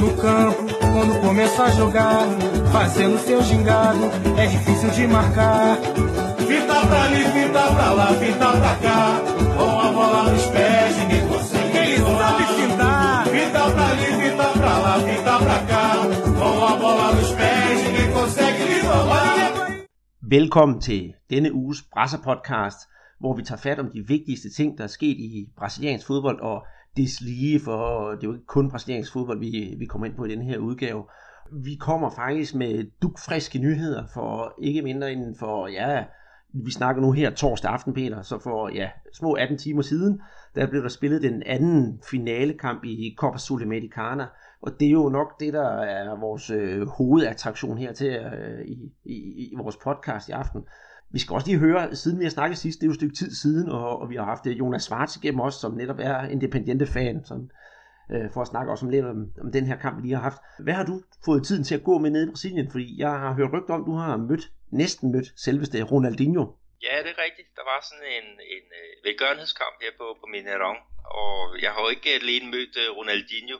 No campo, quando começa a jogar, fazendo seu gingado, é difícil de marcar. Fita pra ali, fita pra lá, fita pra cá, com a bola nos pés, ninguém consegue. Ele sabe fintar. Fita pra ali, fita pra lá, fita pra cá, com a bola nos pés, ninguém consegue lhe roubar. Velkommen til denne uges Brasser-podcast, hvor vi tager fat om de vigtigste ting, der er sket i brasiliansk fodbold, og deslige, for det er jo ikke kun præsteringsfodbold, vi, vi kommer ind på i den her udgave. Vi kommer faktisk med dukfriske nyheder for ikke mindre end for, ja, vi snakker nu her torsdag aften, Peter, så for ja, små 18 timer siden, der blev der spillet den anden finalekamp i Copa Sudamericana, og det er jo nok det, der er vores øh, hovedattraktion her til øh, i, i, i vores podcast i aften. Vi skal også lige høre, siden vi har snakket sidst, det er jo et stykke tid siden, og, og vi har haft øh, Jonas Schwartz igennem os, som netop er independente fan, som, øh, for at snakke også om lidt om, om den her kamp, vi lige har haft. Hvad har du fået tiden til at gå med nede i Brasilien? Fordi jeg har hørt rygter om, du har mødt, næsten mødt selveste Ronaldinho. Ja, det er rigtigt. Der var sådan en, en øh, velgørenhedskamp her på, på Mineron, og jeg har jo ikke alene mødt øh, Ronaldinho.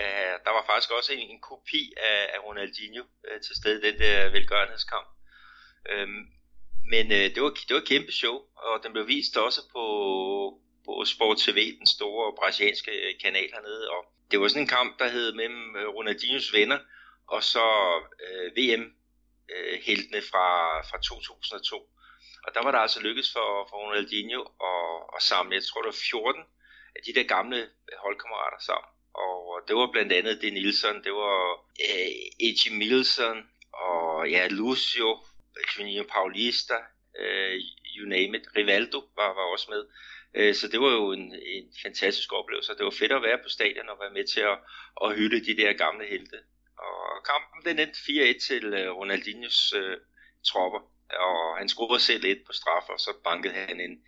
Uh, der var faktisk også en, en kopi af, af Ronaldinho uh, til stede i den der velgørenhedskamp. Uh, men øh, det, var, det var et kæmpe show, og den blev vist også på, på Sport TV, den store brasilianske øh, kanal hernede. Og det var sådan en kamp, der hed mellem øh, Ronaldinhos venner, og så øh, VM-heltene øh, fra, fra 2002. Og der var der altså lykkedes for, for Ronaldinho at, at samle, jeg tror det var 14 af de der gamle holdkammerater sammen. Og det var blandt andet det Nilsson, det var øh, Eji Milson, og ja, Lucio, Øh, Juninho Paulista, øh, you name it. Rivaldo var, var også med. Øh, så det var jo en, en fantastisk oplevelse. Det var fedt at være på stadion og være med til at, at hylde de der gamle helte. Og kampen den endte 4-1 til øh, Ronaldinhos øh, tropper og han scorede selv et på straffer, og så bankede han en,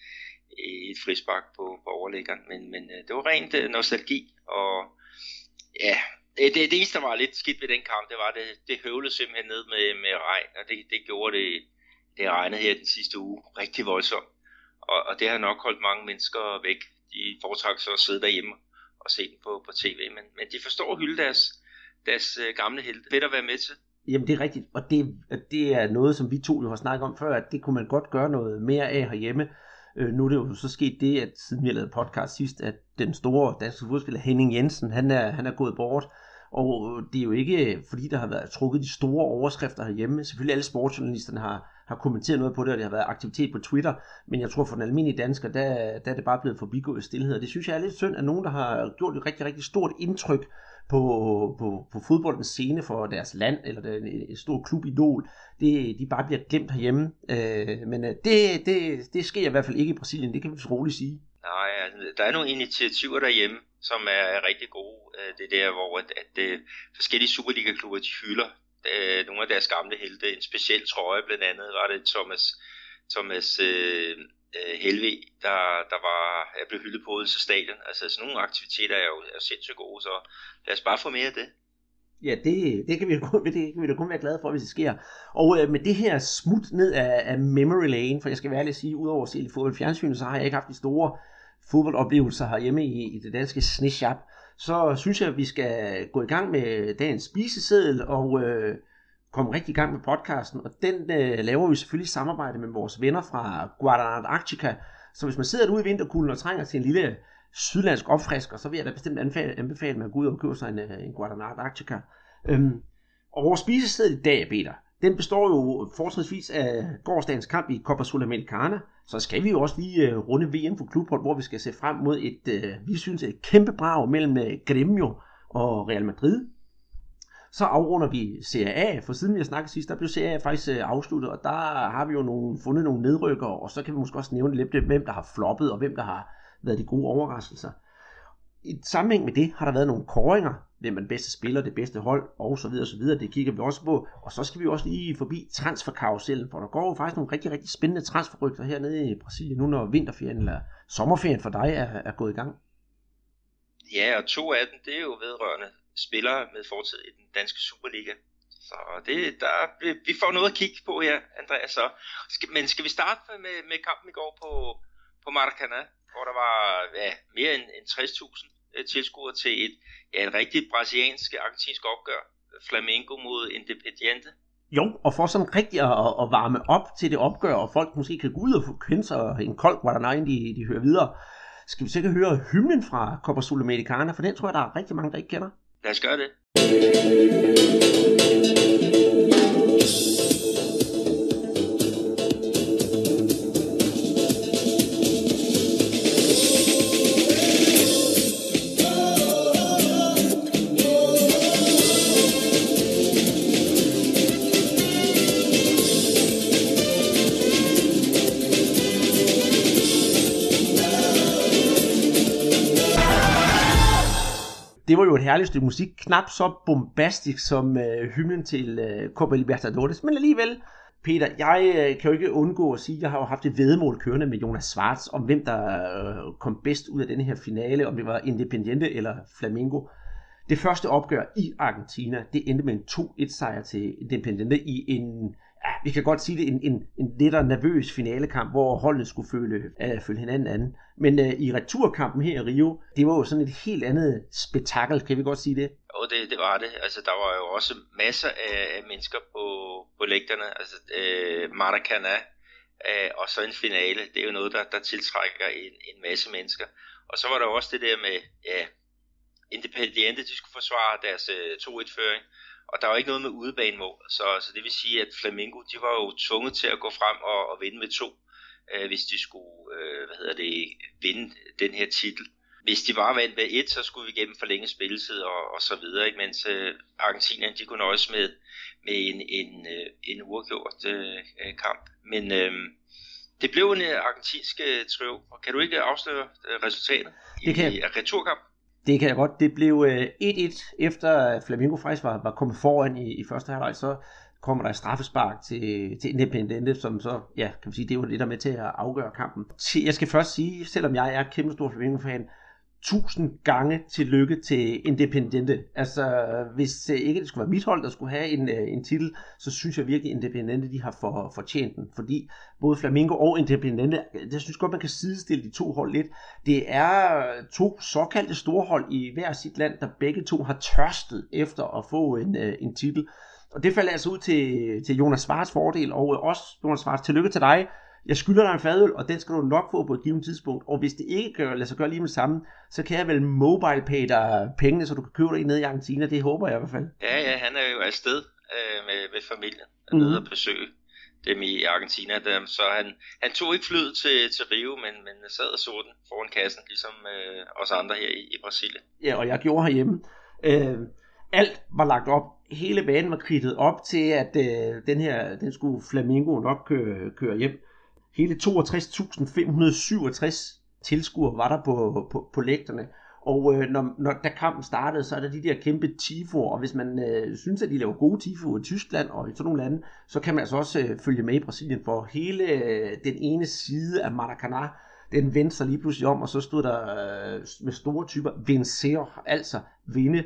et frispark på, på overlæggeren. Men, men øh, det var rent nostalgi, og ja, Øh, det, det eneste, der var lidt skidt ved den kamp, det var, det, det høvlede simpelthen ned med, med regn, og det, det gjorde det, det regnede her den sidste uge rigtig voldsomt. Og, og det har nok holdt mange mennesker væk. De foretrak så at sidde derhjemme og se den på, på tv, men, men de forstår at hylde deres, deres øh, gamle helte. Fedt at være med til. Jamen det er rigtigt, og det, det er noget, som vi to jo har snakket om før, at det kunne man godt gøre noget mere af herhjemme. Øh, nu er det jo så sket det, at siden vi har lavet podcast sidst, at den store danske fodspiller Henning Jensen, han er, han er gået bort. Og øh, det er jo ikke, øh, fordi der har været trukket de store overskrifter herhjemme. Selvfølgelig alle sportsjournalisterne har, har kommenteret noget på det, og det har været aktivitet på Twitter. Men jeg tror for den almindelige dansker, der, der er det bare blevet forbigået i stillhed. Og det synes jeg er lidt synd, at nogen, der har gjort et rigtig, rigtig stort indtryk på, på, på fodboldens scene for deres land, eller en stor klubidol, det, de bare bliver glemt herhjemme. Øh, men øh, det, det, det sker i hvert fald ikke i Brasilien, det kan vi roligt sige. Nej, altså, der er nogle initiativer derhjemme, som er, rigtig gode. Øh, det der, hvor at, at, at forskellige Superliga-klubber, de hylder Øh, nogle af deres gamle helte. En speciel trøje blandt andet var det Thomas, Thomas øh, øh Helve, der, der var, jeg blev hyldet på Odense Stadion. Altså sådan nogle aktiviteter er jo, er jo sindssygt gode, så lad os bare få mere af det. Ja, det, det, kan vi, det kan vi da kun være glade for, hvis det sker. Og øh, med det her smut ned af, af memory lane, for jeg skal være ærlig at sige, udover at se fodbold fjernsyn, så har jeg ikke haft de store fodboldoplevelser herhjemme i, i det danske snishap. Så synes jeg, at vi skal gå i gang med dagens spiseseddel og øh, komme rigtig i gang med podcasten. Og den øh, laver vi selvfølgelig i samarbejde med vores venner fra Guadalajara Arctica. Så hvis man sidder derude i vinterkulden og trænger til en lille sydlandsk opfrisker, så vil jeg da bestemt anbefale, anbefale at man går ud og køber sig en, øh, en Guadalajara Arctica. Øhm, og vores spisested i dag, Peter, den består jo fortrinsvis af gårdsdagens kamp i Copa Sudamericana. Så skal vi jo også lige uh, runde VM for klubhold, hvor vi skal se frem mod et, uh, vi synes, et kæmpe brag mellem øh, uh, Gremio og Real Madrid. Så afrunder vi Serie A, for siden vi har snakket sidst, der blev Serie A faktisk uh, afsluttet, og der har vi jo nogle, fundet nogle nedrykker, og så kan vi måske også nævne lidt, hvem der har floppet, og hvem der har været de gode overraskelser. I sammenhæng med det har der været nogle koringer, hvem er den bedste spiller, det bedste hold, og så videre, og så videre. Det kigger vi også på. Og så skal vi også lige forbi transferkarusellen, for der går jo faktisk nogle rigtig, rigtig spændende transferrygter hernede i Brasilien, nu når vinterferien eller sommerferien for dig er, er gået i gang. Ja, og to af dem, det er jo vedrørende spillere med fortid i den danske Superliga. Så det, der, vi får noget at kigge på her, Andreas. Så men skal vi starte med, med kampen i går på, på Maracana, hvor der var ja, mere end, end 60.000 øh, tilskuere til et, ja, et rigtig brasiliansk argentinsk opgør. Flamengo mod Independiente. Jo, og for sådan rigtig at, at varme op til det opgør, og folk måske kan gå ud og kende sig en kold Guadalajara, de, de hører videre, skal vi sikkert høre hymnen fra Copa Sudamericana, for den tror jeg, der er rigtig mange, der ikke kender. Lad os gøre det. Det var jo et herligt stykke musik, knap så bombastisk som øh, hymnen til øh, Copa Libertadores, men alligevel, Peter, jeg øh, kan jo ikke undgå at sige, at jeg har jo haft et vedmål kørende med Jonas Schwartz, om hvem der øh, kom bedst ud af denne her finale, om det var Independiente eller Flamengo. Det første opgør i Argentina, det endte med en 2-1 sejr til Independiente i en ja, vi kan godt sige det, en, en, en lidt nervøs finalekamp, hvor holdene skulle føle, øh, føle hinanden anden. Men øh, i returkampen her i Rio, det var jo sådan et helt andet spektakel, kan vi godt sige det? Jo, det, det var det. Altså, der var jo også masser af, af mennesker på, på lægterne. Altså, øh, Maracana øh, og så en finale, det er jo noget, der, der tiltrækker en, en masse mennesker. Og så var der også det der med, ja, Independiente, de skulle forsvare deres øh, 2-1-føring og der var ikke noget med udebanemål, så, så det vil sige, at Flamengo, de var jo tvunget til at gå frem og, og vinde med to, øh, hvis de skulle, øh, hvad hedder det, vinde den her titel. Hvis de bare vandt med et, så skulle vi gennem forlænge spilletid og, og så videre, ikke? mens øh, Argentina, de kunne nøjes med, med en, en, øh, en uafgjort øh, øh kamp. Men øh, det blev en øh, argentinsk øh, triumf, kan du ikke afsløre resultatet det kan... i, i returkamp? Det kan jeg godt. Det blev øh, 1-1, efter Flamingo faktisk var, var kommet foran i, i første halvleg, så kommer der et straffespark til, til Independente, som så, ja, kan man sige, det var det, der med til at afgøre kampen. Jeg skal først sige, selvom jeg er kæmpe stor Flamingo-fan, tusind gange tillykke til Independente. Altså, hvis øh, ikke det skulle være mit hold, der skulle have en, øh, en titel, så synes jeg virkelig, at Independente de har for, fortjent den. Fordi både Flamingo og Independente, jeg synes godt, man kan sidestille de to hold lidt. Det er to såkaldte store hold i hver sit land, der begge to har tørstet efter at få en, øh, en titel. Og det falder altså ud til, til Jonas Svars fordel, og også Jonas Svars, tillykke til dig jeg skylder dig en fadøl, og den skal du nok få på et givet tidspunkt. Og hvis det ikke kan lade sig gøre lige med samme, så kan jeg vel mobile pay dig pengene, så du kan købe dig ned i Argentina. Det håber jeg i hvert fald. Ja, ja, han er jo afsted øh, med, med familien, mm. nede og besøge dem i Argentina. Dem. Så han, han tog ikke flyet til, til Rio, men, men sad og så den foran kassen, ligesom øh, os andre her i, i Brasilien. Ja, og jeg gjorde herhjemme. Øh, alt var lagt op. Hele banen var kridtet op til, at øh, den her, den skulle Flamingo nok køre, køre hjem. Hele 62.567 tilskuere var der på, på, på lægterne. Og øh, når, når da kampen startede, så er der de der kæmpe tifoer, og hvis man øh, synes, at de laver gode tifoer i Tyskland og i sådan nogle lande, så kan man altså også øh, følge med i Brasilien, for hele øh, den ene side af Maracanã, den vendte sig lige pludselig om, og så stod der øh, med store typer, vencer, altså vinde.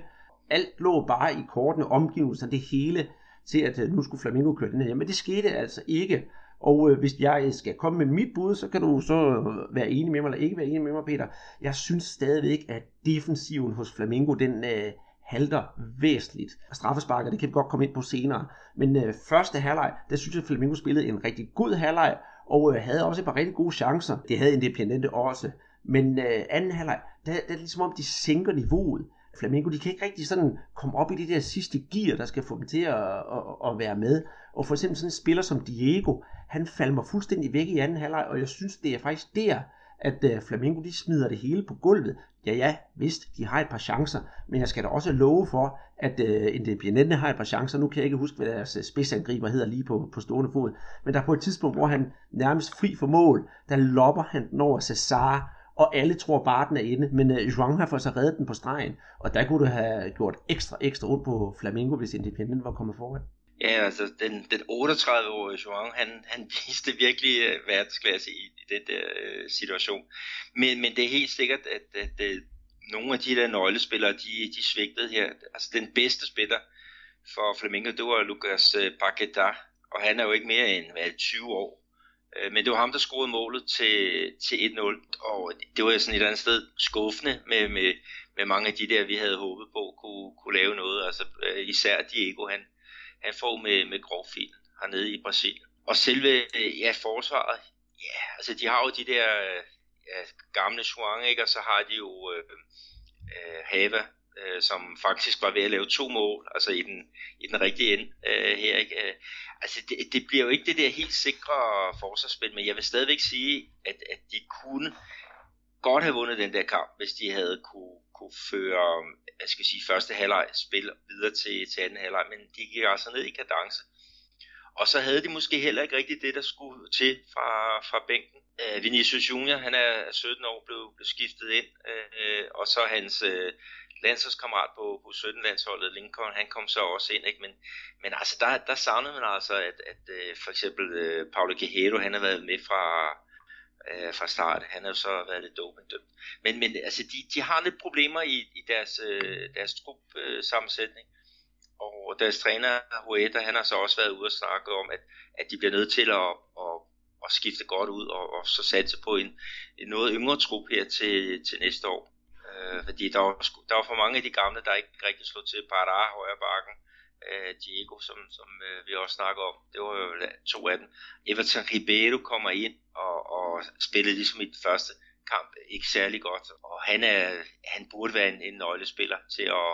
Alt lå bare i kortene, omgivelser, det hele, til at øh, nu skulle Flamingo køre den her. Men det skete altså ikke. Og øh, hvis jeg skal komme med mit bud, så kan du så øh, være enig med mig eller ikke være enig med mig, Peter. Jeg synes stadigvæk, at defensiven hos Flamingo, den øh, halter væsentligt. Straffesparker, det kan vi godt komme ind på senere. Men øh, første halvleg, der synes jeg, at Flamingo spillede en rigtig god halvleg, og øh, havde også et par rigtig gode chancer. Det havde Independente også. Men øh, anden halvleg, der, der er det ligesom om, de sænker niveauet. Flamengo, de kan ikke rigtig sådan komme op i det der sidste gear, der skal få dem til at, at, at være med. Og for eksempel sådan en spiller som Diego, han falder mig fuldstændig væk i anden halvleg, og jeg synes, det er faktisk der, at uh, Flamengo de smider det hele på gulvet. Ja, ja, vist, de har et par chancer, men jeg skal da også love for, at øh, uh, Independiente har et par chancer. Nu kan jeg ikke huske, hvad deres øh, spidsangriber hedder lige på, på stående fod. Men der er på et tidspunkt, hvor han nærmest fri for mål, der lopper han den over Cesar, og alle tror bare, den er inde, men øh, uh, Juan har fået sig reddet den på stregen, og der kunne det have gjort ekstra, ekstra ondt på Flamingo, hvis Independent var kommet foran. Ja, altså den, den 38-årige Juan, han, han viste virkelig uh, verdensklasse i, i den der uh, situation. Men, men det er helt sikkert, at, at, at nogle af de der nøglespillere, de, de svigtede her. Altså den bedste spiller for Flamingo, det var Lucas Paqueta, og han er jo ikke mere end hvad, 20 år. Øh, men det var ham, der scorede målet til, til 1-0, og det var sådan et eller andet sted skuffende med, med, med mange af de der, vi havde håbet på, kunne, kunne lave noget. Altså øh, især Diego, han, han får med, med grovfilen hernede i Brasilien. Og selve øh, ja, forsvaret, ja, altså de har jo de der ja, gamle Chuang, ikke? og så har de jo øh, øh, Hava, øh, som faktisk var ved at lave to mål, altså i den, i den rigtige ende øh, her. Ikke? Øh, altså det, det bliver jo ikke det der helt sikre forsvarsspil, men jeg vil stadigvæk sige, at, at de kunne godt have vundet den der kamp, hvis de havde kunne, kunne føre jeg skal sige, første halvleg spil videre til, til anden halvleg, men de gik altså ned i kadence. Og så havde de måske heller ikke rigtigt det, der skulle til fra, fra bænken. Uh, Vinicius Junior, han er 17 år, blev, blev skiftet ind, øh, øh og så hans øh, landsholdskammerat på, på 17-landsholdet, Lincoln, han kom så også ind, ikke? Men, men altså, der, der savnede man altså, at, at uh, for eksempel øh, uh, Paulo Guerrero, han har været med fra, uh, fra start. Han har jo så været lidt dopingdømt. Men, men altså, de, de har lidt problemer i, i deres, uh, deres trup uh, sammensætning. Og deres træner, Hueta, han har så også været ude og snakke om, at, at de bliver nødt til at, at, at skifte godt ud og, og så satse på en, en noget yngre trup her til, til næste år. Øh, fordi der var, der var for mange af de gamle, der ikke rigtig slog til Pará, højre bakken, øh, Diego, som, som øh, vi også snakker om. Det var jo to af dem. Everton Ribeiro kommer ind og, og spillede ligesom i den første kamp ikke særlig godt. Og han, er, han burde være en, en nøglespiller til at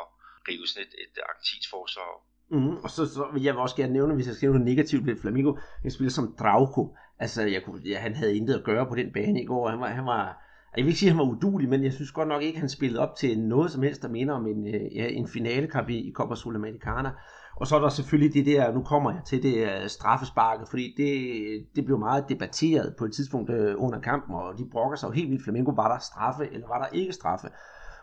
rive sådan et, et aktivt forsvar Mm, og så, så vil jeg også gerne nævne, hvis jeg skal noget negativt ved Flamengo, en spiller som Drauko. Altså, jeg kunne, ja, han havde intet at gøre på den bane i går. Han var, han var jeg vil ikke sige, at han var udulig, men jeg synes godt nok ikke, at han spillede op til noget som helst, der minder om en, øh, ja, en finalekamp i, i Copa Sudamericana. Og så er der selvfølgelig det der, nu kommer jeg til det øh, straffesparket, fordi det, det blev meget debatteret på et tidspunkt øh, under kampen, og de brokker sig jo helt vildt. Flamengo, var der straffe, eller var der ikke straffe?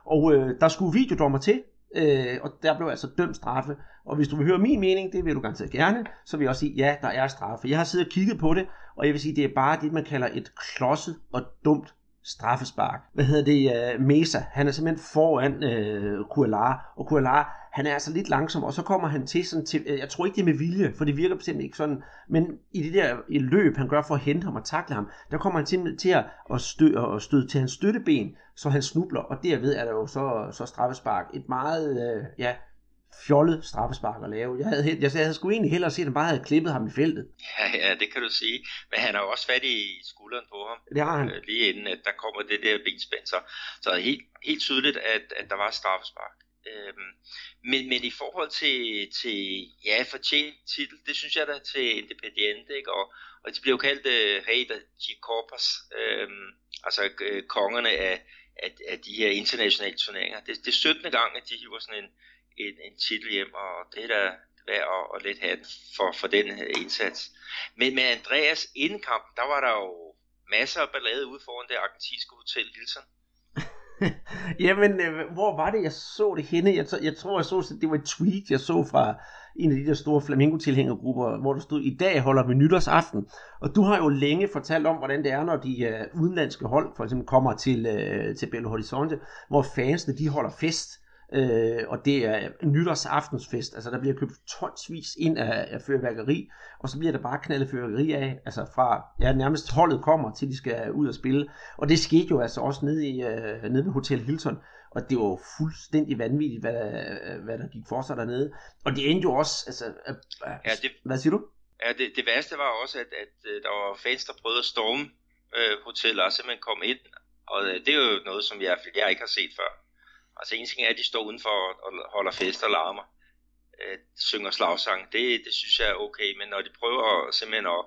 Og øh, der skulle videodommer til, øh, og der blev altså dømt straffe. Og hvis du vil høre min mening, det vil du garanteret gerne, så vil jeg også sige, ja, der er straffe. Jeg har siddet og kigget på det, og jeg vil sige, det er bare det, man kalder et klodset og dumt straffespark. Hvad hedder det? Uh, Mesa, han er simpelthen foran øh, uh, Kualar, og Kualar, han er altså lidt langsom, og så kommer han til sådan til, uh, jeg tror ikke det er med vilje, for det virker bestemt ikke sådan, men i det der i løb, han gør for at hente ham og takle ham, der kommer han til, til at, at, stø, at støde til hans støtteben, så han snubler, og derved er der jo så, så straffespark. Et meget, uh, ja, fjollet straffespark at lave. Jeg havde, jeg, jeg havde sgu egentlig hellere set, at han bare havde klippet ham i feltet. Ja, ja, det kan du sige. Men han har jo også fat i skulderen på ham. Det har han. Øh, lige inden, at der kommer det der benspænd. Så, så helt, helt tydeligt, at, at der var straffespark. Øhm, men, men i forhold til, til ja, fortjent titel, det synes jeg da til Independiente, ikke? Og, og de blev kaldt uh, Rey de Copas, øhm, altså uh, kongerne af, af, af de her internationale turneringer. Det, det er 17. gang, at de hiver sådan en, en, en titel hjem, og det er da værd at, at lidt have for, for den øh, indsats. Men med Andreas inden kampen, der var der jo masser af ballade ude foran det argentinske hotel Hilton. Jamen, øh, hvor var det, jeg så det henne? Jeg, jeg tror, jeg så, det var et tweet, jeg så fra en af de der store flamingo-tilhængergrupper, hvor der stod, i dag holder vi nytårsaften. Og du har jo længe fortalt om, hvordan det er, når de uh, udenlandske hold for eksempel kommer til, uh, til Belo Horizonte, hvor fansene de holder fest øh, og det er nytårsaftensfest, altså der bliver købt tonsvis ind af, af fyrværkeri, og så bliver der bare knaldet fyrværkeri af, altså fra, ja, nærmest holdet kommer, til de skal ud og spille, og det skete jo altså også nede, i, øh, nede ved Hotel Hilton, og det var jo fuldstændig vanvittigt, hvad der, hvad der gik for sig dernede, og det endte jo også, altså, øh, ja, det, hvad siger du? Ja, det, det værste var også, at, at øh, der var fans, der prøvede at storme øh, hotellet, og simpelthen kom ind, og øh, det er jo noget, som jeg, jeg ikke har set før. Altså en ting er, at de står udenfor og holder fest og larmer, øh, synger slagsang. Det, det synes jeg er okay, men når de prøver simpelthen at,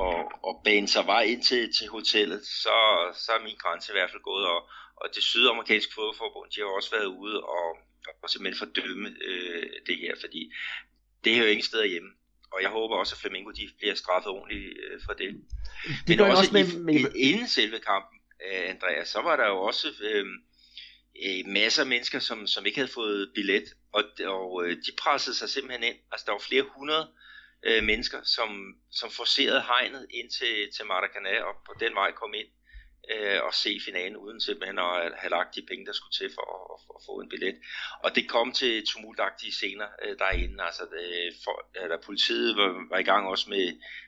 at, at bane sig vej ind til, til hotellet, så, så er min grænse i hvert fald gået. Og, og det sydamerikanske fodboldforbund, de har også været ude og, og simpelthen fordømme øh, det her, fordi det hører ingen steder hjemme. Og jeg håber også, at Flamengo de bliver straffet ordentligt øh, for det. det men også, også med, med... inden selve kampen, øh, Andreas, så var der jo også... Øh, øh, masser af mennesker, som, som ikke havde fået billet, og, og øh, de pressede sig simpelthen ind. Altså der var flere hundrede øh, mennesker, som, som forcerede hegnet ind til, til Maracanã, og på den vej kom ind øh, og se finalen, uden simpelthen at have lagt de penge, der skulle til for at, for at få en billet. Og det kom til tumultagtige scener øh, derinde. Altså, det, for, der politiet var, var i gang også med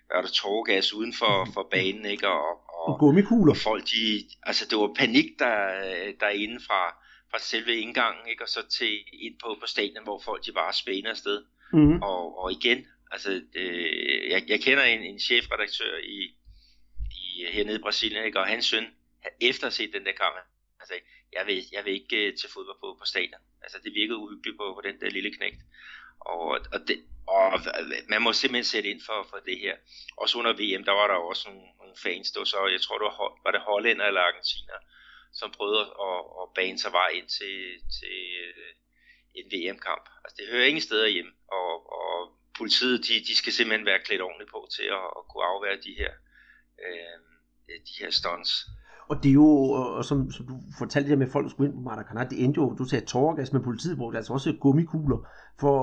hvad der tårgas uden for, for banen, ikke? Og, og, og gummikugler. Og folk, de, altså det var panik der, derinde fra, fra selve indgangen, ikke? og så til ind på, på stadion, hvor folk de bare spænder afsted. Mm. Og, og igen, altså, øh, jeg, jeg kender en, en chefredaktør i, i, hernede i Brasilien, ikke? og hans søn, efter at have set den der kamp, altså, jeg vil, jeg vil ikke uh, til fodbold på, på stadion. Altså, det virkede uhyggeligt på, på den der lille knægt. Og, og, det, og man må simpelthen sætte ind for, for det her. Også under VM, der var der også nogle, nogle fans, der så, jeg tror, det var, var det hollænder eller argentiner, som prøvede at, at bane sig vej ind til, til øh, en VM-kamp. Altså, det hører ingen steder hjemme, og, og politiet, de, de skal simpelthen være klædt ordentligt på til at, at kunne afvære de her, øh, Øh, de her stunts. Og det er jo, og som, som du fortalte det med, at folk skulle ind på Maracanã, det endte jo, du sagde tårgas, men politiet brugte altså også gummikugler for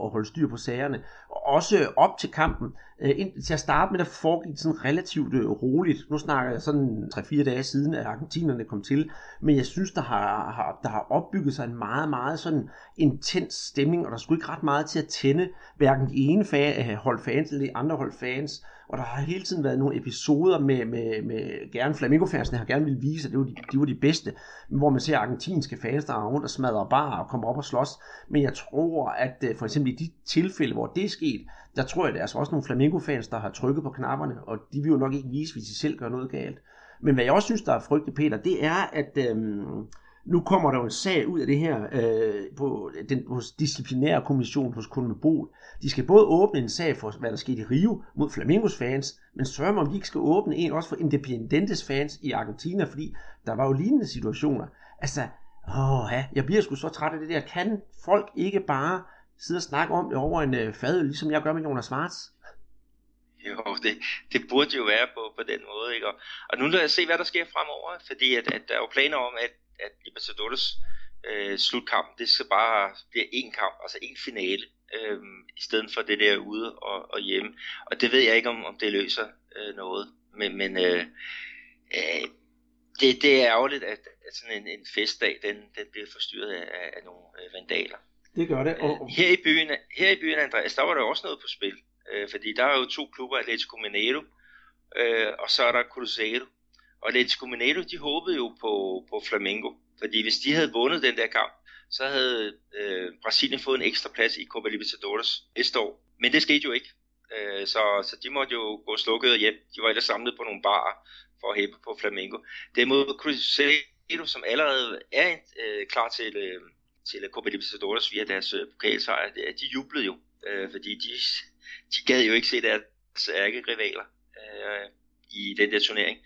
at, at holde styr på sagerne. Og også op til kampen, øh, ind, til at starte med, der foregik sådan relativt øh, roligt. Nu snakker jeg sådan 3-4 dage siden, at argentinerne kom til, men jeg synes, der har, har, der har opbygget sig en meget, meget sådan intens stemning, og der skulle ikke ret meget til at tænde hverken de ene fa- hold fans eller de andre hold fans. Og der har hele tiden været nogle episoder med, med, med gerne flamingofansene har gerne vil vise, at det var de, de var de bedste, hvor man ser argentinske fans, der er rundt og smadrer bar og kommer op og slås. Men jeg tror, at øh, for eksempel i de tilfælde, hvor det er sket, der tror jeg, at der er altså også nogle flamingofans, der har trykket på knapperne, og de vil jo nok ikke vise, hvis de selv gør noget galt. Men hvad jeg også synes, der er frygteligt, Peter, det er, at Øh, nu kommer der jo en sag ud af det her øh, på den, hos disciplinære kommission hos Kunmebol. De skal både åbne en sag for, hvad der skete i Rio mod Flamingos fans, men sørge mig, om de ikke skal åbne en også for Independientes fans i Argentina, fordi der var jo lignende situationer. Altså, åh, ja, jeg bliver sgu så træt af det der. Kan folk ikke bare sidde og snakke om det over en øh, fadøl, ligesom jeg gør med Jonas Svarts? Jo, det, det burde jo være på, på den måde, ikke? Og, og nu lader jeg se, hvad der sker fremover, fordi at, at der er jo planer om, at at Libertadores øh, slutkamp, det skal bare blive en kamp, altså en finale, øh, i stedet for det der ude og, og hjemme. Og det ved jeg ikke, om, om det løser øh, noget. Men, men øh, øh, det, det er ærgerligt, at, at sådan en, en festdag, den, den bliver forstyrret af, af nogle øh, vandaler. Det gør det. Og... Her, i byen, her i byen, Andreas, der var der også noget på spil. Øh, fordi der er jo to klubber, Atletico Mineiro, øh, og så er der Cruzeiro. Og Atletico Mineiro, de håbede jo på, på Flamengo. Fordi hvis de havde vundet den der kamp, så havde øh, Brasilien fået en ekstra plads i Copa Libertadores næste år. Men det skete jo ikke. Øh, så, så de måtte jo gå slukket hjem. De var ellers samlet på nogle barer for at hæppe på Flamengo. Derimod Cruzeiro, som allerede er øh, klar til, øh, til Copa Libertadores via deres øh, pokalsejr, de jublede jo. Øh, fordi de, de gad jo ikke se deres ærkerivaler øh, i den der turnering.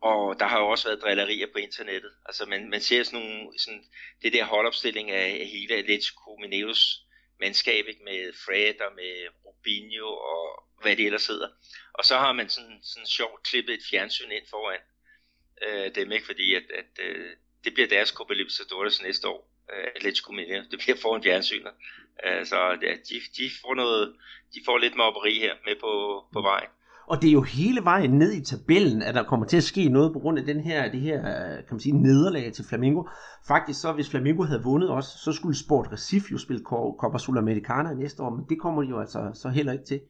Og der har jo også været drillerier på internettet. Altså man, man ser sådan nogle, sådan, det der holdopstilling af, hele Atletico Mineiros mandskab, ikke? med Fred og med Rubinho og hvad det ellers hedder. Og så har man sådan, sådan sjovt klippet et fjernsyn ind foran øh, dem, ikke? fordi at, at øh, det bliver deres Copa Libertadores næste år. Øh, Atletico Mineiro. Det bliver foran fjernsynet. Øh, så ja, de, de, får noget, de får lidt mobberi her med på, på vejen. Og det er jo hele vejen ned i tabellen, at der kommer til at ske noget på grund af den her, det her kan man sige, nederlag til Flamingo. Faktisk så, hvis Flamingo havde vundet også, så skulle Sport Recife jo spille Copa Sudamericana næste år, men det kommer de jo altså så heller ikke til.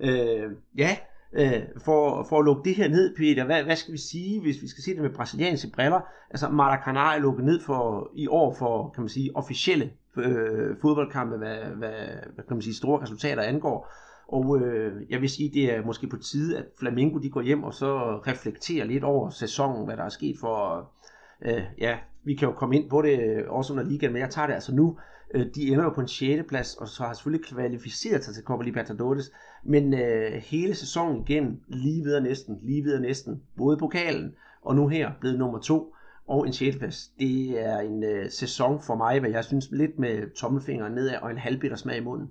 Øh, ja, øh, for, for at lukke det her ned, Peter, hvad, hvad skal vi sige, hvis vi skal se det med brasilianske briller? Altså Maracanã er lukket ned for, i år for, kan man sige, officielle øh, fodboldkampe, hvad, hvad, hvad kan man sige, store resultater angår. Og øh, jeg vil sige, det er måske på tide, at Flamingo de går hjem og så reflekterer lidt over sæsonen, hvad der er sket for... Øh, ja, vi kan jo komme ind på det øh, også under ligaen, men jeg tager det altså nu. Øh, de ender jo på en 6. plads, og så har selvfølgelig kvalificeret sig til Copa Libertadores. Men øh, hele sæsonen igennem, lige videre næsten, lige videre næsten, både pokalen og nu her blevet nummer to og en 6. plads. Det er en øh, sæson for mig, hvad jeg synes lidt med tommelfingeren nedad og en halvbitter smag i munden.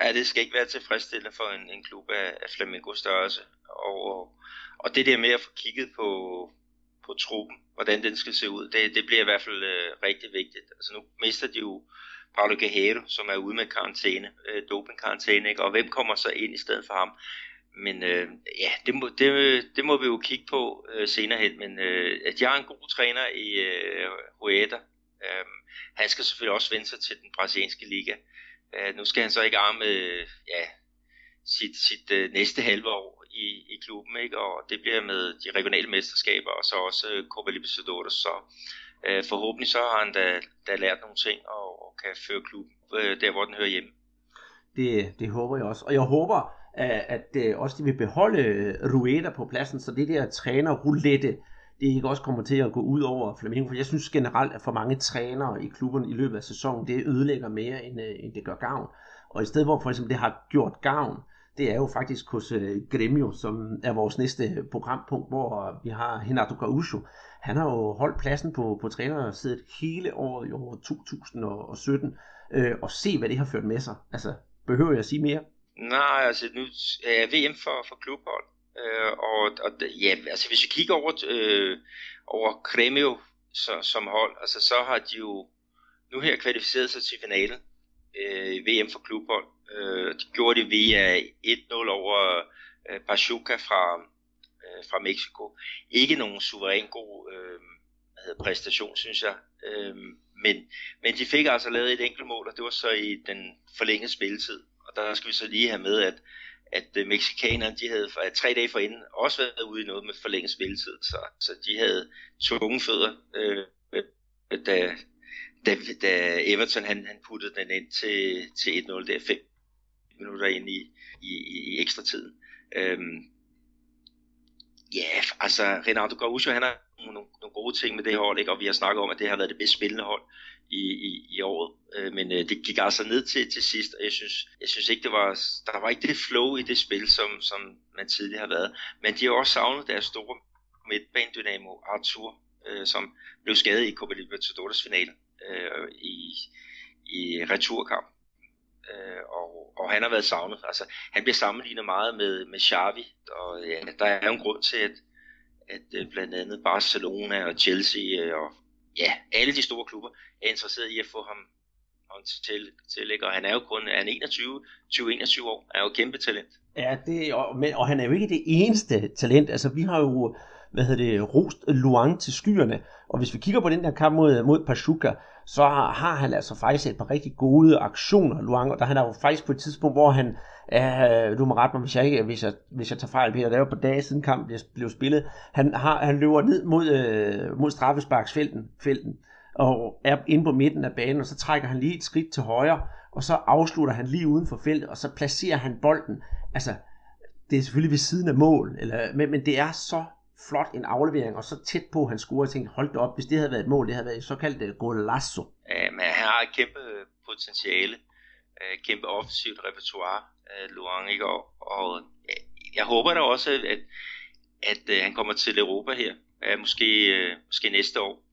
Ja, det skal ikke være tilfredsstillende for en, en klub af, af Flamengo størrelse. Og, og det der med at få kigget på, på truppen, hvordan den skal se ud, det, det bliver i hvert fald øh, rigtig vigtigt. Altså nu mister de jo Paulo Guerrero, som er ude med karantæne, øh, dopingkarantæne, ikke? og hvem kommer så ind i stedet for ham? Men øh, ja, det må, det, det må vi jo kigge på øh, senere hen, men øh, at jeg er en god træner i øh, Rueda, øh, han skal selvfølgelig også vende sig til den brasilianske liga. Uh, nu skal han så ikke arme uh, ja, sit, sit uh, næste halve år i, i klubben, ikke? og det bliver med de regionale mesterskaber, og så også uh, Copa Libertadores, så øh, forhåbentlig så har han da, da lært nogle ting og, og kan føre klubben øh, der, hvor den hører hjemme. Det, det håber jeg også. Og jeg håber, at, at også de vil beholde Rueda på pladsen, så det der træner-roulette, det ikke også kommer til at gå ud over Flamengo, for jeg synes generelt, at for mange trænere i klubberne i løbet af sæsonen, det ødelægger mere, end, øh, end det gør gavn. Og i stedet hvor for eksempel det har gjort gavn, det er jo faktisk hos øh, uh, Gremio, som er vores næste programpunkt, hvor øh, vi har Renato Gaucho. Han har jo holdt pladsen på, på trænersædet hele året i år 2017, øh, og se hvad det har ført med sig. Altså, behøver jeg at sige mere? Nej, altså nu er VM for, for klubhold, øh, og, og ja, altså hvis vi kigger over, øh, over Kremio så, som hold, altså så har de jo nu her kvalificeret sig til finalen øh, VM for klubhold. Øh, de gjorde det via 1-0 over øh, Pachuca fra, øh, fra Mexico. Ikke nogen suveræn god øh, præstation, synes jeg. Øh, men, men de fik altså lavet et enkelt mål, og det var så i den forlængede spilletid. Og der skal vi så lige have med, at, at øh, mexikanerne, de havde for, tre dage forinden også været ude i noget med forlænget spilletid. Så, så de havde tunge fødder, øh, da, da, da Everton han, han puttede den ind til, til 1-0 der 5 minutter ind i, i, i ekstra tiden. Øhm, ja, yeah, altså Renato Gaucho, han har nogle, nogle gode ting med det hold, ikke? og vi har snakket om, at det har været det bedst spillende hold i, i, i året. Øh, men øh, det gik altså ned til, til sidst, og jeg synes, jeg synes ikke, det var, der var ikke det flow i det spil, som, som man tidligere har været. Men de har også savnet deres store midtbanedynamo Arthur, øh, som blev skadet i Copa Libertadores finale øh, i, i returkamp. Øh, og, og han har været savnet. Altså, han bliver sammenlignet meget med, med Xavi, og ja, der er jo en grund til, at, at øh, blandt andet Barcelona og Chelsea øh, og ja, alle de store klubber er interesseret i at få ham, ham til, til og han er jo kun er 21, 20-21 år, er jo kæmpe talent. Ja, det, og, men, og han er jo ikke det eneste talent. Altså, vi har jo hvad hedder det, rost Luang til skyerne. Og hvis vi kigger på den der kamp mod, mod Pachuca, så har, han altså faktisk et par rigtig gode aktioner, Luang. Og der han er jo faktisk på et tidspunkt, hvor han, øh, du må rette mig, hvis jeg, ikke, hvis jeg, hvis jeg tager fejl, Peter, det er jo på dage siden kampen blev, blev spillet. Han, har, han løber ned mod, øh, mod straffesparksfelten, felten, og er inde på midten af banen, og så trækker han lige et skridt til højre, og så afslutter han lige uden for feltet, og så placerer han bolden. Altså, det er selvfølgelig ved siden af mål, eller, men, men det er så flot en aflevering, og så tæt på, han scorede. Jeg tænkte, hold da op, hvis det havde været et mål, det havde været et såkaldt øh, golazo. Ja, men han har et kæmpe potentiale, øh, kæmpe offensivt repertoire, øh, Luang, ikke? Og, og jeg håber da også, at, at han kommer til Europa her, måske, måske næste år.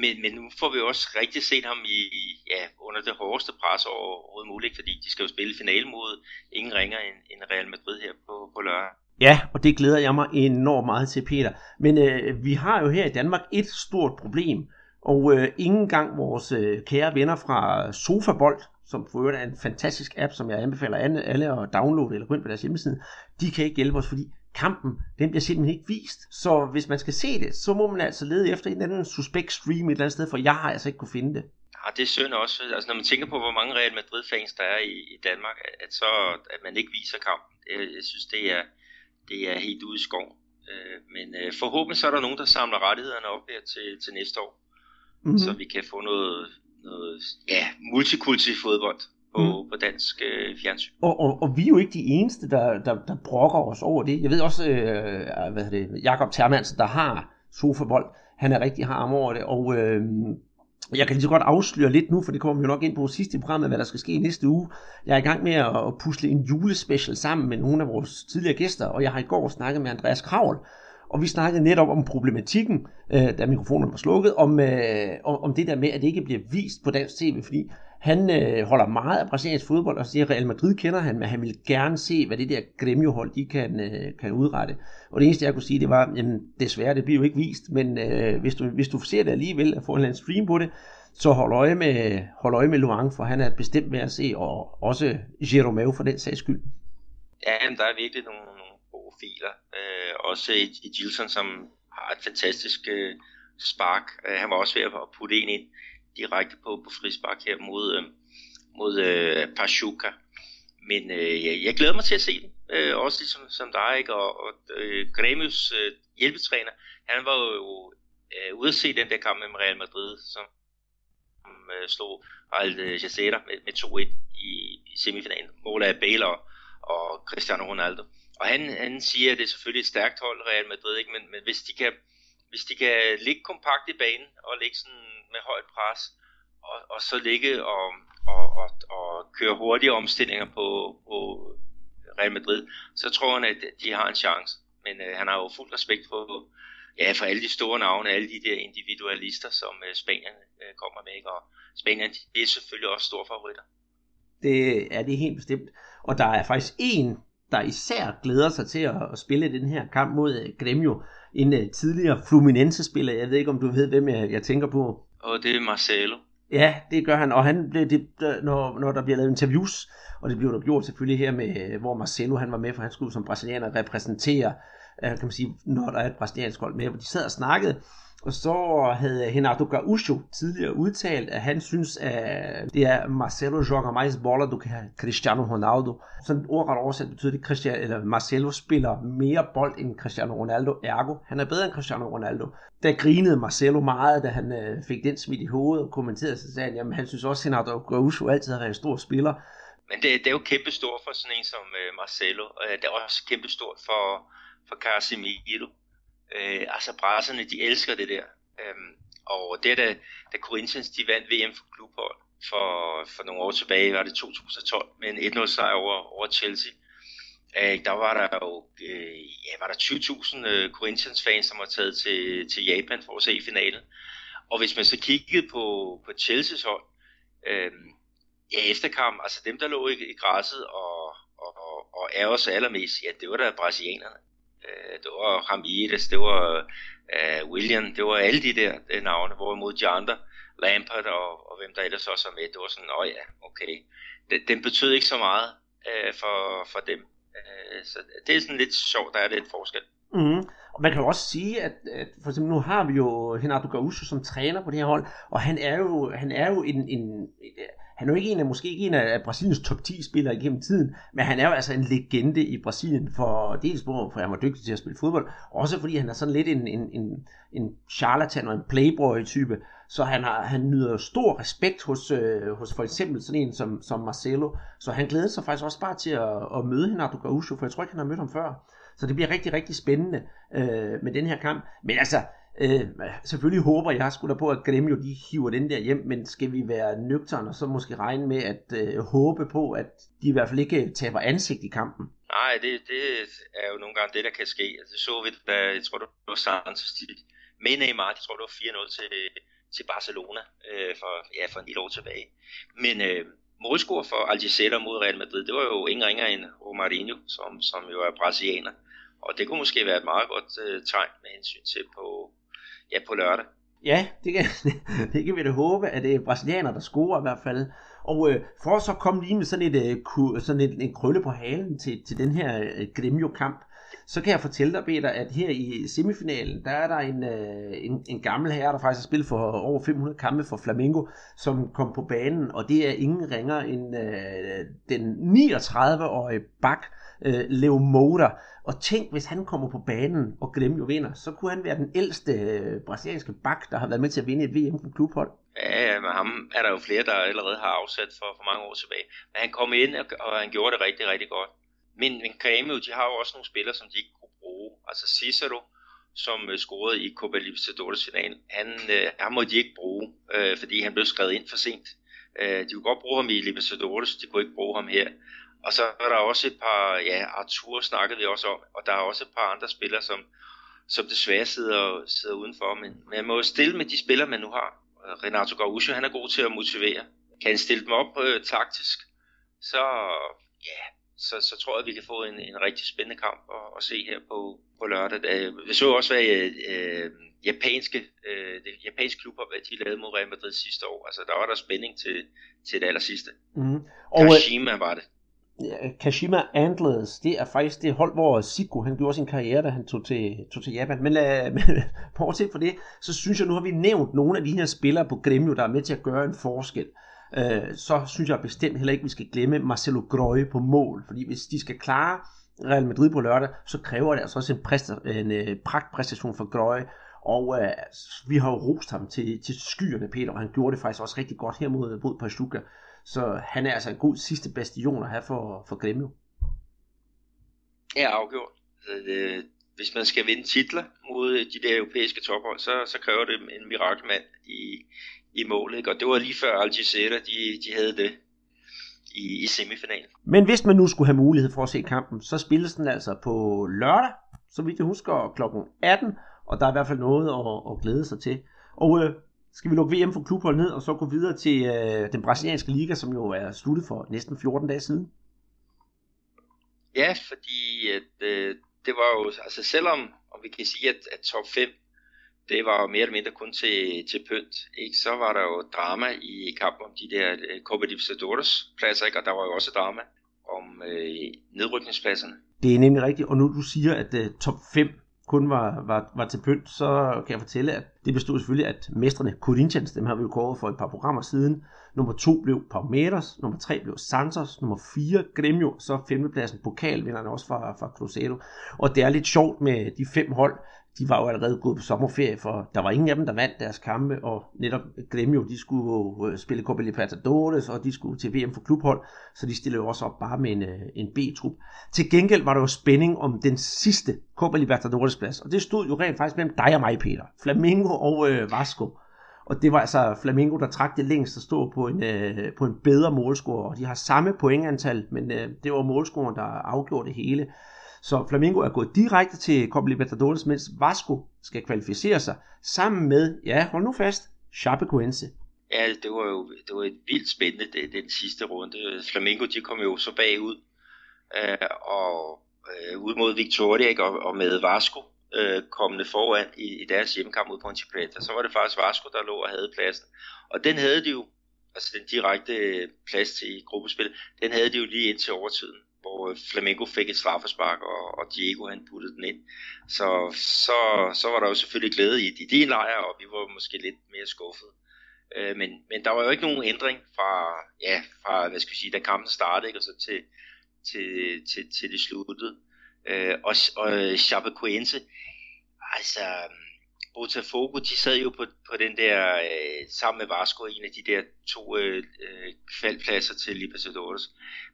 Men, men nu får vi også rigtig set ham i, ja, under det hårdeste pres overhovedet muligt, fordi de skal jo spille finale mod ingen ringer end, end Real Madrid her på, på lørdag. Ja, og det glæder jeg mig enormt meget til, Peter. Men øh, vi har jo her i Danmark et stort problem, og øh, ingen gang vores øh, kære venner fra Sofabold, som for øvrigt er en fantastisk app, som jeg anbefaler alle, at downloade eller gå ind på deres hjemmeside, de kan ikke hjælpe os, fordi kampen, den bliver simpelthen ikke vist. Så hvis man skal se det, så må man altså lede efter en eller anden suspekt stream et eller andet sted, for jeg har altså ikke kunne finde det. Ja, det er synd også. Altså, når man tænker på, hvor mange Real Madrid-fans der er i, i Danmark, at, så, at man ikke viser kampen. Jeg, jeg synes, det er, det er helt ude i skov. Øh, men øh, forhåbentlig så er der nogen, der samler rettighederne op her til, til næste år, mm-hmm. så vi kan få noget, noget ja, multikulti fodbold på, mm. på dansk øh, fjernsyn. Og, og, og vi er jo ikke de eneste, der, der, der brokker os over det. Jeg ved også, øh, hvad det, Jakob Termansen, der har sofabold, han er rigtig harm over det, og øh, jeg kan lige så godt afsløre lidt nu, for det kommer vi jo nok ind på sidst i programmet, hvad der skal ske næste uge. Jeg er i gang med at pusle en julespecial sammen med nogle af vores tidligere gæster, og jeg har i går snakket med Andreas Kravl, og vi snakkede netop om problematikken, øh, da mikrofonen var slukket, om, øh, om det der med, at det ikke bliver vist på dansk tv, fordi han øh, holder meget af brasiliansk fodbold, og siger, at Real Madrid kender han, men han vil gerne se, hvad det der Gremio-hold, de kan, øh, kan udrette. Og det eneste, jeg kunne sige, det var, jamen desværre, det bliver jo ikke vist, men øh, hvis, du, hvis du ser det alligevel, og får en eller anden stream på det, så hold øje med, hold øje med Luang, for han er bestemt værd at se, og også Jeromeo for den sags skyld. Ja, jamen, der er virkelig nogle, nogle gode filer. Øh, også i, i Gilson, som har et fantastisk øh, spark. Øh, han var også ved at putte en ind direkte på, på frispark her mod, øh, mod øh, Pachuca. Men øh, jeg, jeg glæder mig til at se den. Øh, også ligesom som dig, ikke? Og, og øh, Gremius øh, hjælpetræner, han var jo øh, ude at se den der kamp med Real Madrid, som øh, slog Real Jaceta med, med 2-1 i, i semifinalen. Mål af Bale og, og Cristiano Ronaldo. Og han, han siger, at det er selvfølgelig et stærkt hold, Real Madrid, ikke? Men, men hvis, de kan, hvis de kan ligge kompakt i banen og ligge sådan med højt pres, og, og så ligge og, og, og, og køre hurtige omstillinger på, på Real Madrid, så tror han, at de har en chance. Men øh, han har jo fuld respekt for, ja, for alle de store navne, alle de der individualister, som øh, Spanien øh, kommer med. Ikke? Og Spanien, de er selvfølgelig også store favoritter. Det er det helt bestemt. Og der er faktisk en, der især glæder sig til at, at spille den her kamp mod øh, Gremio. En uh, tidligere Fluminense-spiller. Jeg ved ikke, om du ved, hvem jeg, jeg tænker på. Og det er Marcelo. Ja, det gør han, og han blev, det, når, når der bliver lavet interviews, og det blev der gjort selvfølgelig her med, hvor Marcelo han var med, for han skulle som brasilianer repræsentere, øh, kan man sige, når der er et brasiliansk hold med, hvor de sad og snakkede, og så havde Renato Gaúcho tidligere udtalt, at han synes, at det er Marcelo joga mais bola do que Cristiano Ronaldo. Sådan ordret oversat betyder det, Cristiano, eller Marcelo spiller mere bold end Cristiano Ronaldo. Ergo, han er bedre end Cristiano Ronaldo. Der grinede Marcelo meget, da han øh, fik den smidt i hovedet og kommenterede sig, at jamen han synes også, at Renato Gaúcho altid har været en stor spiller. Men det, det er jo kæmpestort for sådan en som øh, Marcelo, og øh, det er også kæmpestort for, for Casemiro Øh, altså brasserne, de elsker det der. Øhm, og det da, da Corinthians de vandt VM for klubhold for, for nogle år tilbage, var det 2012, med en 1-0 sejr over, over Chelsea. Øh, der var der jo øh, ja, var der 20.000 øh, Corinthians fans, som var taget til, til Japan for at se finalen. Og hvis man så kiggede på, på Chelsea's hold, øh, ja, efter kamp, altså dem, der lå i, i græsset og, og, og, og er os allermest, ja, det var der brasilianerne. Øh, det var Ramirez, det var uh, William, det var alle de der de navne, hvorimod de andre, Lampard og, og hvem der ellers også var med, det var sådan, åh ja, okay. Den, den betød ikke så meget uh, for, for dem. Uh, så det er sådan lidt sjovt, der er lidt forskel. Mm. Og man kan jo også sige, at, at for eksempel nu har vi jo Renato Gaucho som træner på det her hold, og han er jo, han er jo en, en, han er jo ikke en af, måske ikke en af Brasiliens top 10 spillere igennem tiden, men han er jo altså en legende i Brasilien, for dels for han var dygtig til at spille fodbold, også fordi han er sådan lidt en, en, en, en charlatan og en playboy-type, så han, har, han nyder stor respekt hos, øh, hos for eksempel sådan en som, som Marcelo, så han glæder sig faktisk også bare til at, at møde Renato Gaucho, for jeg tror ikke, han har mødt ham før. Så det bliver rigtig, rigtig spændende øh, med den her kamp. Men altså, Øh, selvfølgelig håber jeg skulle da på, at Gremio de hiver den der hjem, men skal vi være nøgterne og så måske regne med at øh, håbe på, at de i hvert fald ikke øh, taber ansigt i kampen? Nej, det, det er jo nogle gange det, der kan ske. Altså, det så vi, da jeg tror, det var Santos, med Neymar, jeg tror, det var 4-0 til, til Barcelona øh, for, ja, for en lille år tilbage. Men øh, målscorer for Algeciras mod Real Madrid, det var jo ingen ringer end Romarinho, som, som jo er brasilianer. Og det kunne måske være et meget godt øh, tegn med hensyn til på, ja, på lørdag. Ja, det kan, det kan vi da håbe, at øh, det er brasilianer, der scorer i hvert fald. Og øh, for at så komme lige med sådan, et, øh, sådan et, en krølle på halen til, til den her øh, Gremio-kamp, så kan jeg fortælle dig, Peter, at her i semifinalen, der er der en, øh, en, en gammel herre, der faktisk har spillet for over 500 kampe for Flamengo, som kom på banen, og det er ingen ringer end øh, den 39-årige bak, øh, Leo Moura. Og tænk, hvis han kommer på banen og Gremio vinder, så kunne han være den ældste øh, brasilianske bak, der har været med til at vinde et VM på klubhold. Ja, men ham er der jo flere, der allerede har afsat for, for mange år tilbage. Men han kom ind, og, og han gjorde det rigtig, rigtig godt. Men, men Gremio, de har jo også nogle spillere, som de ikke kunne bruge. Altså Cicero, som øh, scorede i Copa Libertadores finalen, han, øh, han må de ikke bruge, øh, fordi han blev skrevet ind for sent. Øh, de kunne godt bruge ham i Libertadores, de kunne ikke bruge ham her. Og så er der også et par, ja, Arthur snakkede vi også om, og der er også et par andre spillere, som, som desværre sidder, sidder udenfor. Men man må jo stille med de spillere, man nu har. Øh, Renato Gaúcho, han er god til at motivere. Kan han stille dem op øh, taktisk, så, ja, så, så tror jeg, at vi kan få en, en rigtig spændende kamp at, at se her på, på lørdag. Det så også, hvad øh, japanske, øh, det japanske klubber, hvad de lavede mod Real Madrid sidste år. Altså, der var der spænding til, til det aller sidste. Mm. Og, øh, Kashima var det. Kashima Antlers, det er faktisk det hold, hvor Sikko, han gjorde sin karriere, da han tog til, tog til Japan. Men, uh, men bortset fra det, så synes jeg, nu har vi nævnt nogle af de her spillere på Gremio, der er med til at gøre en forskel øh, så synes jeg bestemt heller ikke, vi skal glemme Marcelo Grøje på mål. Fordi hvis de skal klare Real Madrid på lørdag, så kræver det altså også en, præsta- en uh, pragtpræstation for Grøje. Og øh, vi har jo rost ham til, til skyerne, Peter, og han gjorde det faktisk også rigtig godt her mod, mod Pachuca. Så han er altså en god sidste bastion at have for, for Gremio. Ja, afgjort. Hvis man skal vinde titler mod de der europæiske tophold, så, så kræver det en mirakelmand i, i målet. Ikke? Og det var lige før Algeciras, de, de havde det i, i semifinalen. Men hvis man nu skulle have mulighed for at se kampen, så spilles den altså på lørdag, så vidt jeg husker, kl. 18, og der er i hvert fald noget at, at glæde sig til. Og øh, skal vi lukke VM for klubhold ned, og så gå videre til øh, den brasilianske liga, som jo er sluttet for næsten 14 dage siden? Ja, fordi at, øh, det var jo, altså selvom om vi kan sige, at, at top 5, det var jo mere eller mindre kun til, til pynt, ikke? så var der jo drama i kampen om de der uh, Copa Libertadores pladser, ikke? og der var jo også drama om øh, nedrykningspladserne. Det er nemlig rigtigt, og nu du siger, at uh, top 5 kun var, var, var til pynt, så kan jeg fortælle, at det bestod selvfølgelig, at mestrene Corinthians, dem har vi jo kåret for et par programmer siden. Nummer 2 blev Palmeiras, nummer 3 blev Santos, nummer 4 Gremio, så femtepladsen pokalvinderne også fra, fra Cruzeiro. Og det er lidt sjovt med de fem hold, de var jo allerede gået på sommerferie, for der var ingen af dem, der vandt deres kampe, og netop Gremio, de skulle jo øh, spille Copa Libertadores, og de skulle til VM for klubhold, så de stillede jo også op bare med en, øh, en B-trup. Til gengæld var der jo spænding om den sidste Copa Libertadores plads, og det stod jo rent faktisk mellem dig og mig, Peter. Flamingo og øh, Vasco. Og det var altså Flamingo, der trak det længst og stod på en, øh, på en bedre målscore, og de har samme pointantal, men øh, det var målscoren, der afgjorde det hele. Så Flamengo er gået direkte til Copa Libertadores, mens Vasco skal kvalificere sig sammen med, ja, hold nu fast, Chapecoense. Ja, det var jo det var et vildt spændende det, den sidste runde. Flamengo de kom jo så bagud øh, og øh, ud mod Victoria ikke? Og, og med Vasco øh, kommende foran i, i deres hjemmekamp mod Ponte Preta, så var det faktisk Vasco, der lå og havde pladsen. Og den havde de jo, altså den direkte øh, plads til gruppespil, den havde de jo lige indtil overtiden hvor Flamengo fik et straffespark, og, og Diego han puttede den ind. Så, så, så var der jo selvfølgelig glæde i, i din lejr, og vi var måske lidt mere skuffet. Øh, men, men der var jo ikke nogen ændring fra, ja, fra hvad skal vi sige, da kampen startede, ikke, og så til, til, til, til det sluttede. Øh, og og Chapecoense, altså Botafogo, de sad jo på, på den der, øh, sammen med Vasco, en af de der to øh, øh kvalpladser til Libertadores.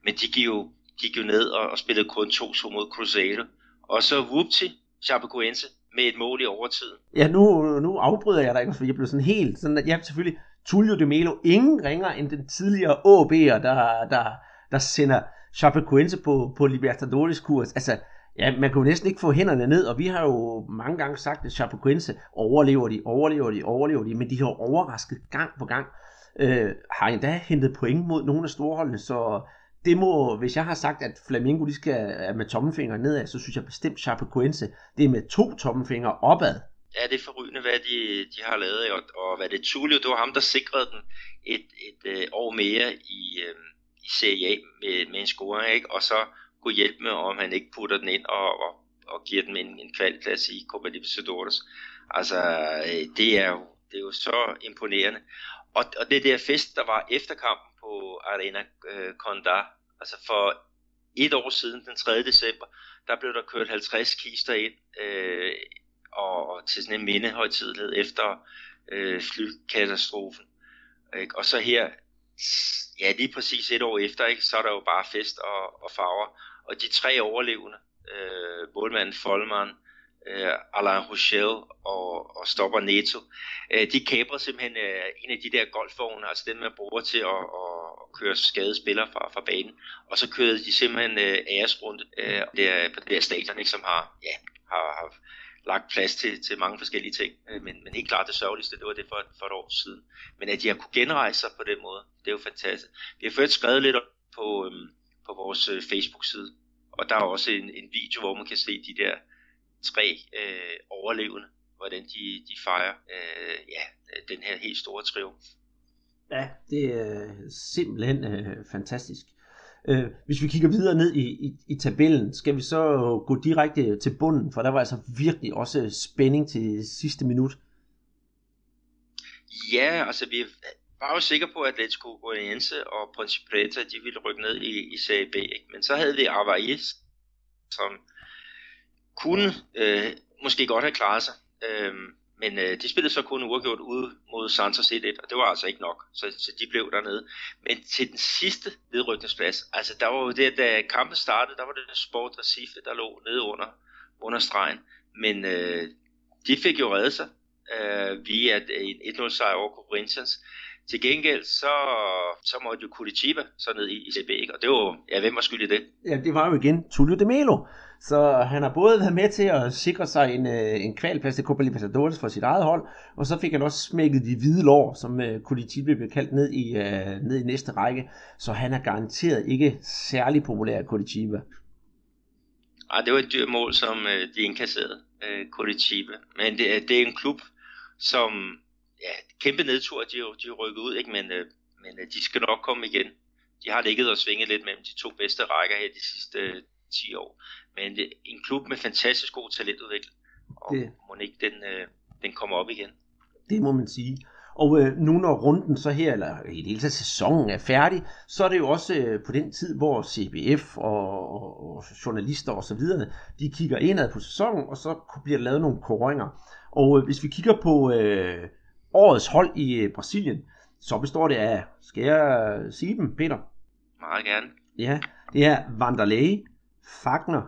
Men de gik jo gik jo ned og, og spillede kun 2-2 mod Cruzeiro. Og så whoopty, Chapecoense med et mål i overtiden. Ja, nu, nu afbryder jeg dig ikke, for jeg blev sådan helt... Sådan, at, jeg selvfølgelig, Tullio de Melo, ingen ringer end den tidligere AB'er, der, der, der sender Chapecoense på, på Libertadores kurs. Altså, ja, man kan jo næsten ikke få hænderne ned, og vi har jo mange gange sagt, at Chapecoense overlever de, overlever de, overlever de, men de har overrasket gang på gang. Øh, har endda hentet point mod nogle af storholdene, så det må, hvis jeg har sagt, at Flamingo de skal er med tommelfinger nedad, så synes jeg bestemt Chapecoense, det er med to tommelfingre opad. Ja, det er forrygende, hvad de, de har lavet, og, og hvad det Tulio, det var ham, der sikrede den et, et, et år mere i, øh, i Serie A med, med en scoring, ikke? og så kunne hjælpe med, om han ikke putter den ind og, og, og giver dem en, en kvalplads i Copa Libertadores. Altså, øh, det er jo, det er jo så imponerende. Og, og det der fest, der var efter kampen, på Arena øh, Conda. Altså for et år siden, den 3. december, der blev der kørt 50 kister ind øh, og, og til sådan en mindehøjtidlighed efter øh, flykatastrofen. Ikke? Og så her, ja lige præcis et år efter, ikke, så er der jo bare fest og, og farver. Og de tre overlevende, øh, målmanden Folman, øh, Alain Rochelle og, og Stopper Neto, øh, de kæber simpelthen øh, en af de der golfvogne, altså den man bruger til at, at, at køre skade spillere fra, fra banen, og så kørte de simpelthen øh, æresrunde øh, der, på det der stadion, ikke, som har, ja, har, har lagt plads til, til mange forskellige ting. Øh, men, men helt klart det sørgeligste, det var det for, for et år siden. Men at de har kunne genrejse sig på den måde, det er jo fantastisk. Vi har ført skrevet lidt på, øh, på vores øh, Facebook-side, og der er også en, en video, hvor man kan se de der tre øh, overlevende, hvordan de, de fejrer øh, ja, den her helt store triumf. Ja, det er simpelthen øh, fantastisk. Øh, hvis vi kigger videre ned i, i, i tabellen, skal vi så gå direkte til bunden, for der var altså virkelig også spænding til sidste minut. Ja, altså vi var jo sikre på, at Atletico Goianiense og Preta, de ville rykke ned i, i Serie B, ikke? men så havde vi Avaís, som kunne øh, måske godt have klaret sig. Øh, Men øh, de spillede så kun uafgjort ude mod Santos 1-1, og det var altså ikke nok, så, så de blev dernede. Men til den sidste nedrykningsplads, altså der var jo det, da kampen startede, der var det Sport Recife, der lå nede under, under stregen. Men øh, de fik jo reddet sig øh, via en 1-0 sejr over Corinthians. Til gengæld, så, så måtte jo Curitiba så ned i, i CB, og det var ja, hvem var skyld i det? Ja, det var jo igen Tullio de Melo. Så han har både været med til at sikre sig en, øh, en kvalplads til Copa Libertadores for sit eget hold, og så fik han også smækket de hvide lår, som uh, Curitiba blev kaldt ned i, uh, ned i næste række. Så han er garanteret ikke særlig populær i Curitiba. Ej, det var et dyrt mål, som uh, de indkasserede, uh, Curitiba. Men det, det er en klub, som ja, kæmpe nedtur, de, de er rykket ud, ikke? Men, uh, men uh, de skal nok komme igen. De har ligget og svinget lidt mellem de to bedste rækker her de sidste uh, 10 år. Men det, en klub med fantastisk god talentudvikling, og det. må ikke den, øh, den kommer op igen. Det må man sige. Og øh, nu når runden så her, eller i det hele taget sæsonen er færdig, så er det jo også øh, på den tid, hvor CBF og, og, og journalister osv., de kigger indad på sæsonen, og så bliver der lavet nogle koringer. Og øh, hvis vi kigger på øh, årets hold i øh, Brasilien, så består det af, skal jeg sige dem, Peter? Meget gerne. Ja, det er Vanderlei, Fagner,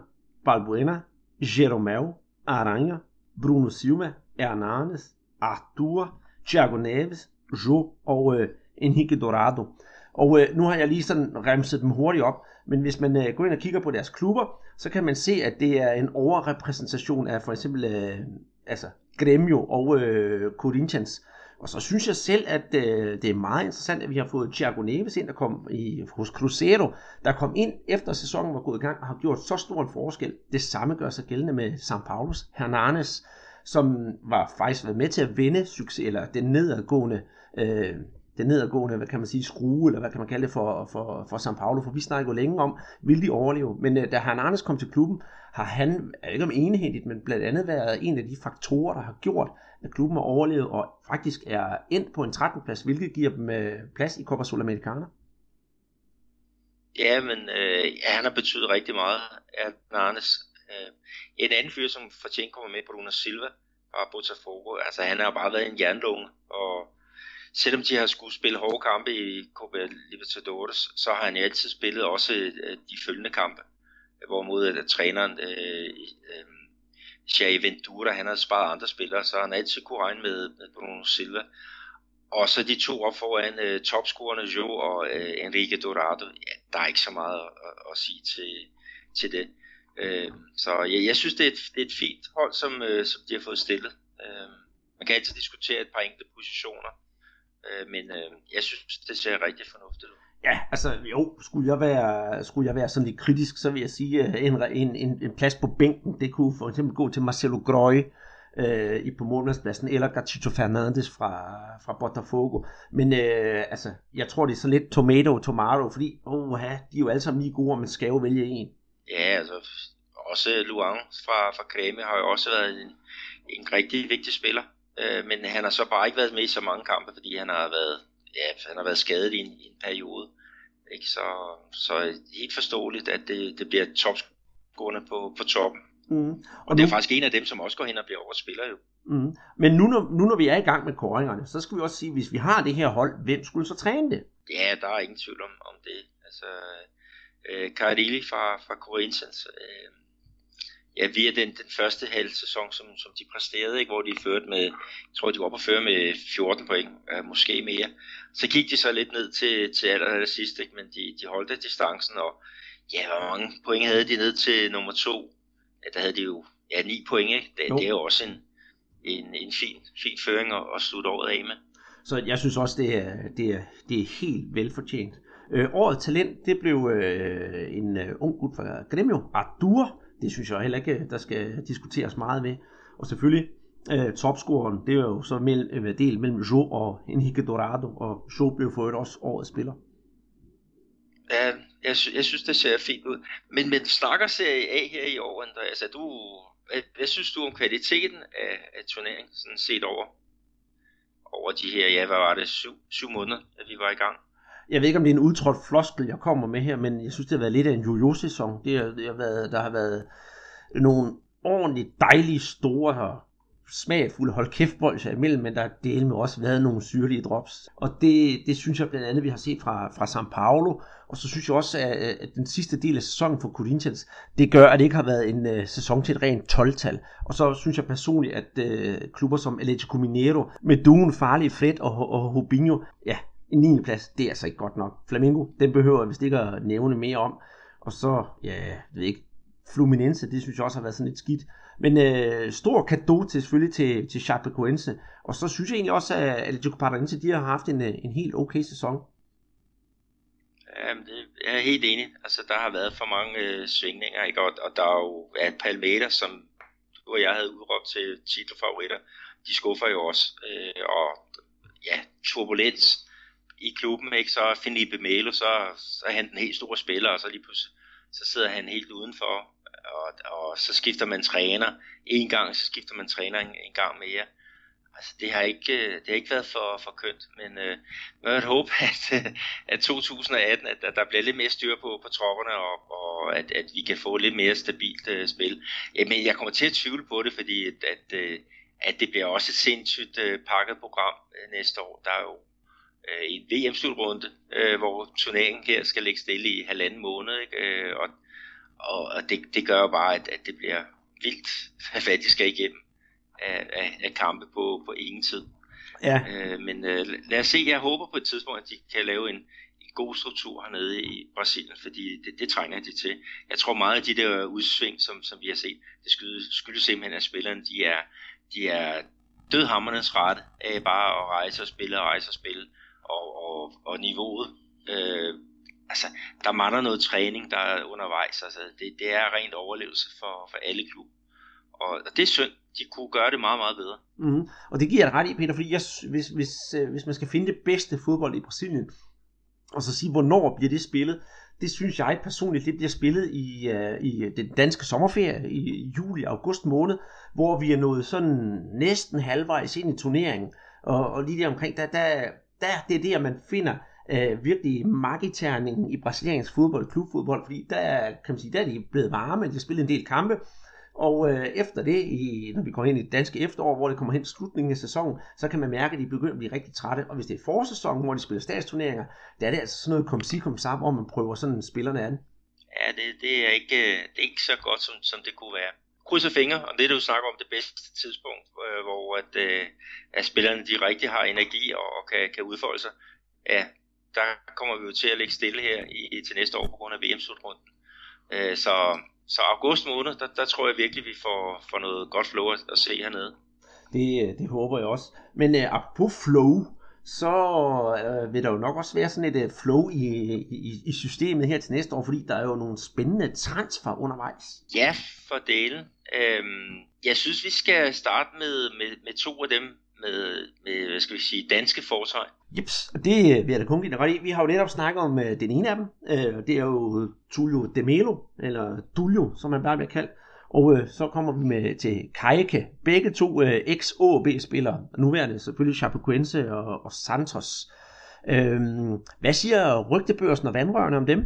Balbuena, Jeromel, Aranha, Bruno Silva, Hernanes, Arthur, Thiago Neves, Jo og øh, Henrique Dorado. Og øh, nu har jeg lige sådan remset dem hurtigt op, men hvis man øh, går ind og kigger på deres klubber, så kan man se, at det er en overrepræsentation af for eksempel øh, altså Gremio og øh, Corinthians. Og så synes jeg selv, at øh, det er meget interessant, at vi har fået Thiago Neves ind, der kom i, hos Cruzeiro, der kom ind efter sæsonen var gået i gang og har gjort så stor en forskel. Det samme gør sig gældende med São Paulos Hernanes, som var faktisk været med til at vinde succes, eller den nedadgående øh, den nedadgående, hvad kan man sige, skrue, eller hvad kan man kalde det for, for, for São Paulo, for vi snakker jo længe om, vil de overleve. Men øh, da Hernanes kom til klubben, har han, ikke om enehændigt, men blandt andet været en af de faktorer, der har gjort, at klubben har overlevet, og faktisk er endt på en 13. plads, hvilket giver dem øh, plads i Copa Sudamericana. Ja, men øh, ja, han har betydet rigtig meget, Hernanes. Øh, en anden fyr, som fortjent kommer med, Bruno Silva fra Botafogo, altså han har bare været en jernlunge, og selvom de har skulle spille hårde kampe i Copa Libertadores, så har han altid spillet også øh, de følgende kampe. Hvorimod at træneren øh, øh, Jair Ventura, han har sparet andre spillere, så han altid kunne regne med, med Bruno Silva. Og så de to op foran øh, topscorerne Jo og øh, Enrique Dorado. Ja, der er ikke så meget at, at sige til, til det. Øh, så ja, jeg synes, det er, et, det er et fint hold, som, øh, som de har fået stillet. Øh, man kan altid diskutere et par enkelte positioner, Øh, men øh, jeg synes, det ser rigtig fornuftigt ud. Ja, altså jo, skulle jeg være, skulle jeg være sådan lidt kritisk, så vil jeg sige, at en, en, en, en plads på bænken, det kunne for eksempel gå til Marcelo Grøy øh, i på målmandspladsen, eller Gatito Fernandes fra, fra Botafogo. Men øh, altså, jeg tror, det er så lidt tomato, tomato, fordi oh, ja, de er jo alle sammen lige gode, og man skal jo vælge en. Ja, altså, også Luang fra, fra Kreme har jo også været en, en rigtig vigtig spiller. Øh, men han har så bare ikke været med i så mange kampe, fordi han har været, ja, han har været skadet i en, i en periode. Ikke? Så, så helt forståeligt, at det, det bliver topscorerne på, på toppen. Mm. Og, og det er nu... faktisk en af dem, som også går hen og bliver overspiller jo. Mm. Men nu når, nu når vi er i gang med koringerne, så skal vi også sige, hvis vi har det her hold, hvem skulle så træne det? Ja, der er ingen tvivl om, om det. Altså, øh, Carilli fra, fra Corinthians, øh, ja, via den, den første halv sæson, som, som de præsterede, ikke, hvor de førte med, jeg tror, de var op og føre med 14 point, øh, måske mere. Så gik de så lidt ned til, til aller, aller sidst, ikke, men de, de holdt distancen, og ja, hvor mange point havde de ned til nummer to? Ja, der havde de jo ja, 9 point, ikke? Det, det er jo også en, en, en fin, fin føring at, at slutte året af med. Så jeg synes også, det er, det er, det er helt velfortjent. Øh, årets talent, det blev øh, en øh, ung gut fra Gremio, Artur, det synes jeg heller ikke, øh, der skal diskuteres meget ved. Og selvfølgelig, øh, topscoren, det er jo så øh, mellem, del mellem Jo og Enrique Dorado, og Jo blev for øvrigt også årets spiller. Ja, jeg, sy- jeg synes, det ser fint ud. Men, men snakker Serie A her i år, Andreas, er du, hvad, hvad synes du om kvaliteten af, af turneringen, sådan set over, over de her, ja, hvad var det, syv, syv måneder, at vi var i gang? Jeg ved ikke, om det er en udtrådt floskel, jeg kommer med her, men jeg synes, det har været lidt af en jojo-sæson. Det har, det har været, der har været nogle ordentligt dejlige store her smagfulde hold kæft bolcher imellem, men der har del med også været nogle syrlige drops. Og det, det synes jeg blandt andet, vi har set fra, fra San Paulo, og så synes jeg også, at, at den sidste del af sæsonen for Corinthians, det gør, at det ikke har været en uh, sæson til et rent 12-tal. Og så synes jeg personligt, at uh, klubber som Atletico Mineiro, med Duen, Farlige Fred og, og Rubinho, ja, en 9. plads, det er altså ikke godt nok. Flamingo, den behøver jeg vist ikke at nævne mere om. Og så, ja, jeg ved ikke, Fluminense, det synes jeg også har været sådan lidt skidt. Men øh, stor kado til selvfølgelig til, til Chapecoense. Og så synes jeg egentlig også, at Atletico Paranaense, de har haft en, øh, en helt okay sæson. Jamen, det jeg er helt enig. Altså, der har været for mange øh, svingninger, ikke? Og, og der er jo ja, Palmeiras, som du og jeg havde udråbt til titelfavoritter. De skuffer jo også. Øh, og ja, turbulens i klubben, ikke? Så Felipe Melo, så, så er han den helt store spiller, og så lige pludselig så sidder han helt udenfor, og, og så skifter man træner en gang, så skifter man træner en, en gang mere. Altså, det har ikke, øh, det har ikke været for, for kønt, men øh, jeg vil håbe, at, øh, at 2018, at, at der bliver lidt mere styr på, på tropperne, og, og at, at vi kan få lidt mere stabilt øh, spil. Men jeg kommer til at tvivle på det, fordi at, at, øh, at det bliver også et sindssygt øh, pakket program øh, næste år. Der er jo uh, en VM-slutrunde, uh, hvor turneringen her skal ligge stille i halvanden måned, ikke? Uh, og og, og det, det gør jo bare, at, at det bliver vildt, hvad de skal igennem af, af, af kampe på, på ingen tid. Ja. Øh, men øh, lad os se, jeg håber på et tidspunkt, at de kan lave en, en god struktur hernede i Brasilien, fordi det, det trænger de til. Jeg tror meget af de der udsving, som, som vi har set, det skyldes, skyldes simpelthen, at spillerne de er, de er dødhammernes rette af bare at rejse og spille og rejse og spille, og, og, og niveauet øh, altså, der mangler noget træning, der er undervejs. Altså, det, det er rent overlevelse for, for alle klubber. Og, og det er synd. De kunne gøre det meget, meget bedre. Mm. Og det giver jeg ret i, Peter, fordi jeg, hvis, hvis, øh, hvis man skal finde det bedste fodbold i Brasilien, og så sige, hvornår bliver det spillet, det synes jeg personligt, det bliver spillet i, uh, i den danske sommerferie i juli august måned, hvor vi er nået sådan næsten halvvejs ind i turneringen. Og, og lige der omkring, der, der, der det er der, man finder øh, virkelig magiterningen i brasiliansk fodbold, klubfodbold, fordi der, kan man sige, der er de blevet varme, de har spillet en del kampe, og øh, efter det, i, når vi går ind i det danske efterår, hvor det kommer hen til slutningen af sæsonen, så kan man mærke, at de begynder at blive rigtig trætte. Og hvis det er forsæsonen, hvor de spiller statsturneringer, der er det altså sådan noget kom si kom hvor man prøver sådan spillerne an. Ja, det, det, er ikke, øh, det er ikke så godt, som, som det kunne være. Krydser fingre, og det du snakker om det bedste tidspunkt, øh, hvor at, øh, at spillerne de rigtig har energi og, og kan, kan udfolde sig. Ja, der kommer vi jo til at ligge stille her i, til næste år på grund af VM-slutrunden. Øh, så, så august måned, der, der tror jeg virkelig, vi får, får noget godt flow at, at se hernede. Det, øh, det håber jeg også. Men uh, apropos flow, så uh, vil der jo nok også være sådan et uh, flow i, i, i systemet her til næste år, fordi der er jo nogle spændende transfer undervejs. Ja, for delen. Øhm, jeg synes, vi skal starte med, med, med to af dem, med, med hvad skal vi sige, danske fortegn. Jeps, det øh, vil jeg da kun give ret i. Vi har jo netop snakket om uh, den ene af dem. Uh, det er jo Tullio de Melo, eller Tullio, som man bare bliver kaldt. Og øh, så kommer vi med til Kajke. Begge to øh, ex-OB-spillere. Nuværende selvfølgelig Chapecoense og, og Santos. Øhm, hvad siger rygtebørsen og vandrørene om dem?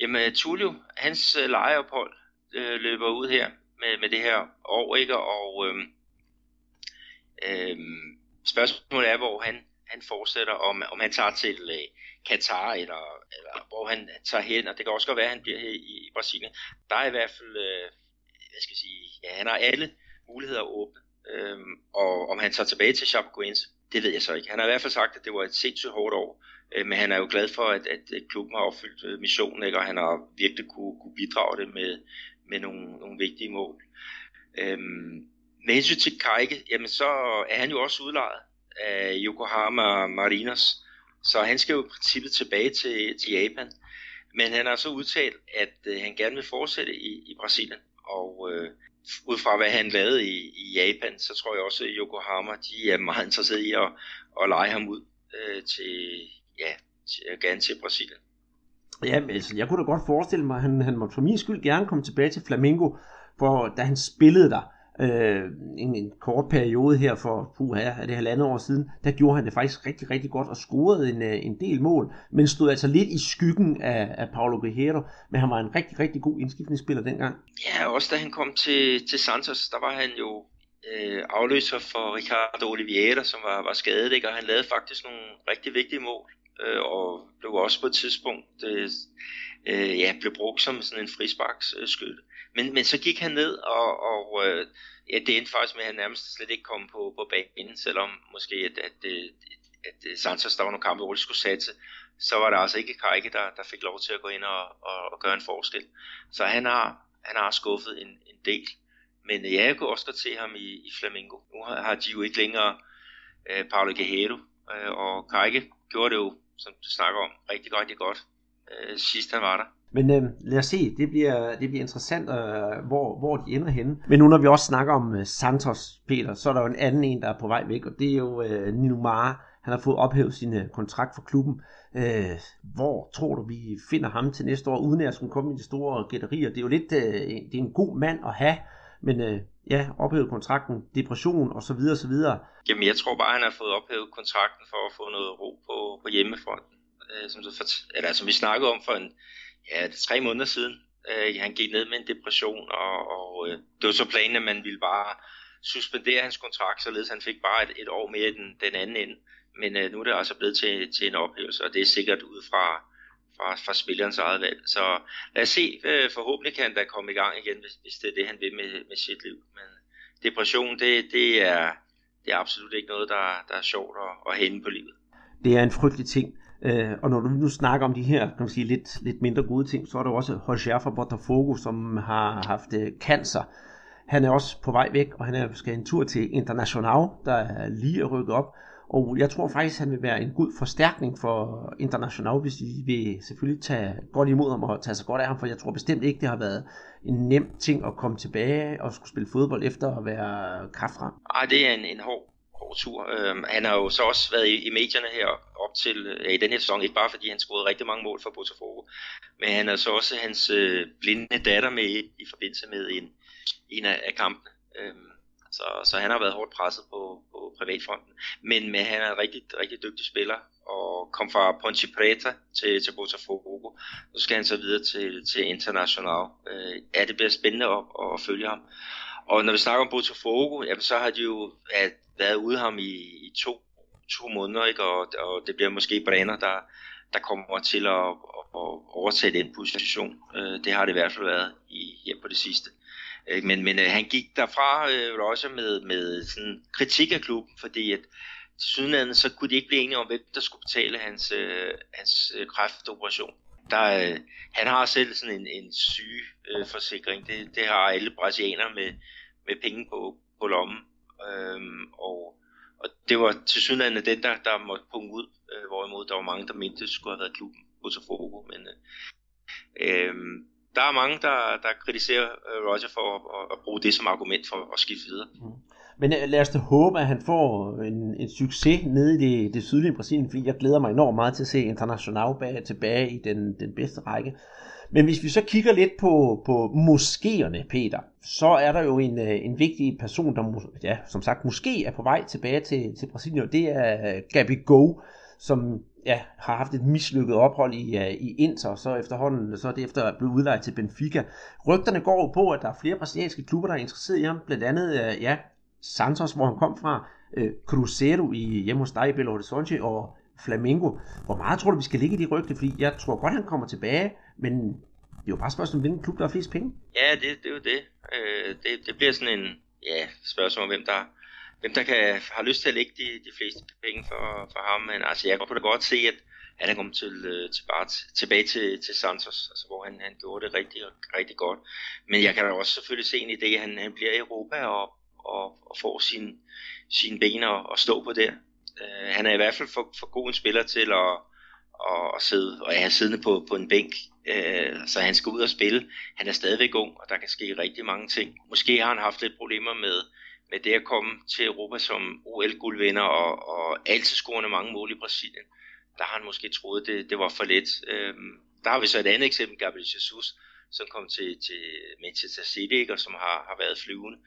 Jamen, øh, Tullio, hans øh, lejeophold øh, løber ud her med, med det her år, ikke? Og øh, øh, spørgsmålet er, hvor han han fortsætter, om, om han tager til øh, Katar, eller, eller hvor han tager hen, og det kan også godt være, at han bliver her i, i Brasilien. Der er i hvert fald, øh, hvad skal jeg sige, ja, han har alle muligheder åbne, um, og om han tager tilbage til Chapecoense, det ved jeg så ikke. Han har i hvert fald sagt, at det var et sindssygt hårdt år, øh, men han er jo glad for, at, at klubben har opfyldt øh, missionen, ikke? og han har virkelig kunne, kunne bidrage det med, med nogle, nogle vigtige mål. Um, med hensyn til Kajke, jamen så er han jo også udlejet af Yokohama Marinos. Så han skal jo i princippet tilbage til, til Japan. Men han har så udtalt, at øh, han gerne vil fortsætte i, i Brasilien. Og øh, ud fra hvad han lavede i, i Japan, så tror jeg også, at Yokohama de er meget interesseret i at, at lege ham ud øh, til, ja, til, øh, gerne til Brasilien. Ja, altså, jeg kunne da godt forestille mig, at han, han måtte for min skyld gerne komme tilbage til Flamengo, for da han spillede der, øh, en, en kort periode her for, puha, er det halvandet år siden, der gjorde han det faktisk rigtig, rigtig godt og scorede en, øh, en del mål, men stod altså lidt i skyggen af, af Paulo Guerrero, men han var en rigtig, rigtig god indskiftningsspiller dengang. Ja, også da han kom til, til Santos, der var han jo øh, afløser for Ricardo Oliveira, som var, var skadet, ikke? og han lavede faktisk nogle rigtig vigtige mål, øh, og blev også på et tidspunkt øh, øh, ja, blev brugt som sådan en frisparksskytte. Men, men så gik han ned, og, og øh, ja, det endte faktisk med, at han nærmest slet ikke kom på, på banen, selvom måske at, at, øh, at, at Santos, der var nogle kampe, hvor skulle satse, så var det altså ikke Kajke, der, der fik lov til at gå ind og, og, og gøre en forskel. Så han har, han har skuffet en, en del. Men øh, ja, jeg kunne også godt se ham i, i Flamingo. Nu har, har de jo ikke længere øh, Paulo Guerrero, øh, og Kajke gjorde det jo, som du snakker om, rigtig, rigtig godt øh, sidst han var der. Men øh, lad os se, det bliver, det bliver interessant, øh, hvor, hvor de ender henne. Men nu når vi også snakker om øh, Santos, Peter, så er der jo en anden en, der er på vej væk, og det er jo øh, Nino Mara. Han har fået ophævet sin øh, kontrakt for klubben. Øh, hvor tror du, vi finder ham til næste år, uden at jeg skulle komme i de store gætterier? Det er jo lidt, øh, det er en god mand at have, men øh, ja, ophævet kontrakten, depression og så videre, så videre. Jamen, jeg tror bare, han har fået ophævet kontrakten for at få noget ro på, på hjemmefronten. Øh, som, du eller, som vi snakkede om for en, ja, det tre måneder siden. Øh, han gik ned med en depression, og, og øh, det var så planen, at man ville bare suspendere hans kontrakt, således han fik bare et, et år mere den, den anden ende. Men øh, nu er det altså blevet til, til en ophævelse, og det er sikkert ud fra, fra, fra spillerens eget valg. Så lad os se, øh, forhåbentlig kan han da komme i gang igen, hvis, hvis det er det, han vil med, med sit liv. Men depression, det, det, er, det er absolut ikke noget, der, der er sjovt at, at hænde på livet. Det er en frygtelig ting. Øh, og når du nu snakker om de her kan man sige, lidt, lidt mindre gode ting, så er der også Roger fra Botafogo, som har haft øh, cancer. Han er også på vej væk, og han er, skal en tur til International, der er lige at rykke op. Og jeg tror faktisk, han vil være en god forstærkning for International, hvis de vil selvfølgelig tage godt imod ham og tage sig godt af ham, for jeg tror bestemt ikke, det har været en nem ting at komme tilbage og skulle spille fodbold efter at være kraftram. Ej, det er en, en hård, hård tur. Øhm, han har jo så også været i, i medierne her op til øh, i den her sæson, ikke bare fordi han scorede rigtig mange mål for Botafogo, men han har så også hans øh, blinde datter med i, i forbindelse med en, en af, af kampene. Øhm, så, så han har været hårdt presset på, på privatfronten. Men, men han er en rigtig, rigtig dygtig spiller, og kom fra Ponte Preta til, til Botafogo. Nu skal han så videre til, til International. Øh, ja, det bliver spændende at, at følge ham. Og når vi snakker om Botafogo, jamen, så har de jo været ude ham i, i to, to måneder, ikke? Og, og det bliver måske Brenner, der, der kommer til at, at overtage den position. Øh, det har det i hvert fald været i, hjem på det sidste. Øh, men, men øh, han gik derfra øh, også med, med sådan kritik af klubben, fordi at til sydenlandet, så kunne de ikke blive enige om, hvem der skulle betale hans, øh, hans kræftoperation. Der, øh, han har selv sådan en, en sygeforsikring. Øh, det, det har alle brasilianere med, med penge på, på lommen. Øhm, og, og det var til synligheden den, der, der måtte punge ud, øh, hvorimod der var mange, der mente, det skulle have været klubben Botafogo. Men øh, øh, der er mange, der, der kritiserer øh, Roger for at, at bruge det som argument for at skifte videre. Mm. Men øh, lad os da håbe, at han får en, en succes nede i det, det sydlige Brasilien, fordi jeg glæder mig enormt meget til at se International bag, tilbage i den, den bedste række. Men hvis vi så kigger lidt på, på moskéerne, Peter, så er der jo en, øh, en vigtig person, der ja, som sagt måske er på vej tilbage til, til Brasilien, og det er øh, Gabi Go, som ja, har haft et mislykket ophold i, uh, i Inter, så efterhånden så er det efter at blive udlejet til Benfica. Rygterne går jo på, at der er flere brasilianske klubber, der er interesseret i ham, blandt andet uh, ja, Santos, hvor han kom fra, øh, Cruzeiro i, hjemme hos dig i Belo Horizonte, og Flamengo. Hvor meget tror du, vi skal ligge i de rygte? Fordi jeg tror godt, han kommer tilbage, men det er jo bare spørgsmålet, hvilken klub, der har flest penge. Ja, det, det er jo det. Øh, det. Det bliver sådan en ja, spørgsmål om, hvem der, hvem der kan, har lyst til at lægge de, de fleste penge for, for ham. Men altså, jeg kunne da godt se, at han er kommet til, øh, til, bare tilbage til, til Santos, altså, hvor han, han gjorde det rigtig, rigtig godt. Men jeg kan da også selvfølgelig se en idé, at han, han bliver i Europa og, og, og får sine sin ben og, og stå på der. Uh, han er i hvert fald for, for god en spiller til at, at, at sidde, og er siddende på, på en bænk. Uh, så han skal ud og spille. Han er stadigvæk ung, og der kan ske rigtig mange ting. Måske har han haft lidt problemer med, med det at komme til Europa som OL-guldvinder og, og altid scorende mange mål i Brasilien, der har han måske troet, det, det var for let. Øhm, der har vi så et andet eksempel, Gabriel Jesus, som kom til, til Manchester City, ikke, og som har, har været flyvende.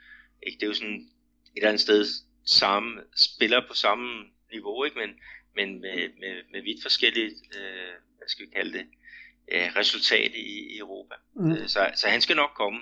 Ikke? Det er jo sådan et eller andet sted samme, spiller på samme niveau, ikke? men, men med, med, med vidt forskellige, øh, hvad skal vi kalde det, øh, resultat i, i Europa. Mm. Øh, så, så han skal nok komme,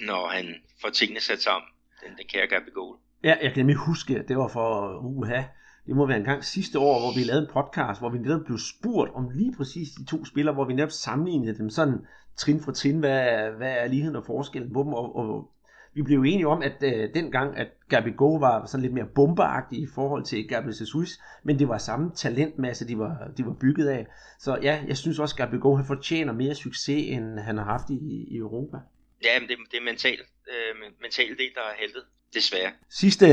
når han får tingene sat sammen. den, den kære Gabigol. Ja, jeg kan nemlig huske, at det var for uha. Det må være en gang sidste år, hvor vi lavede en podcast, hvor vi netop blev spurgt om lige præcis de to spillere, hvor vi netop sammenlignede dem sådan trin for trin, hvad, hvad er ligheden og forskellen på dem, og, og vi blev enige om, at øh, dengang, at Go var sådan lidt mere bombeagtig i forhold til Gabriel Jesus, men det var samme talentmasse, de var, de var bygget af. Så ja, jeg synes også, at Go han fortjener mere succes, end han har haft i, i Europa. Ja, men det, det er mental, øh, mental del, der er heldet, desværre. Sidste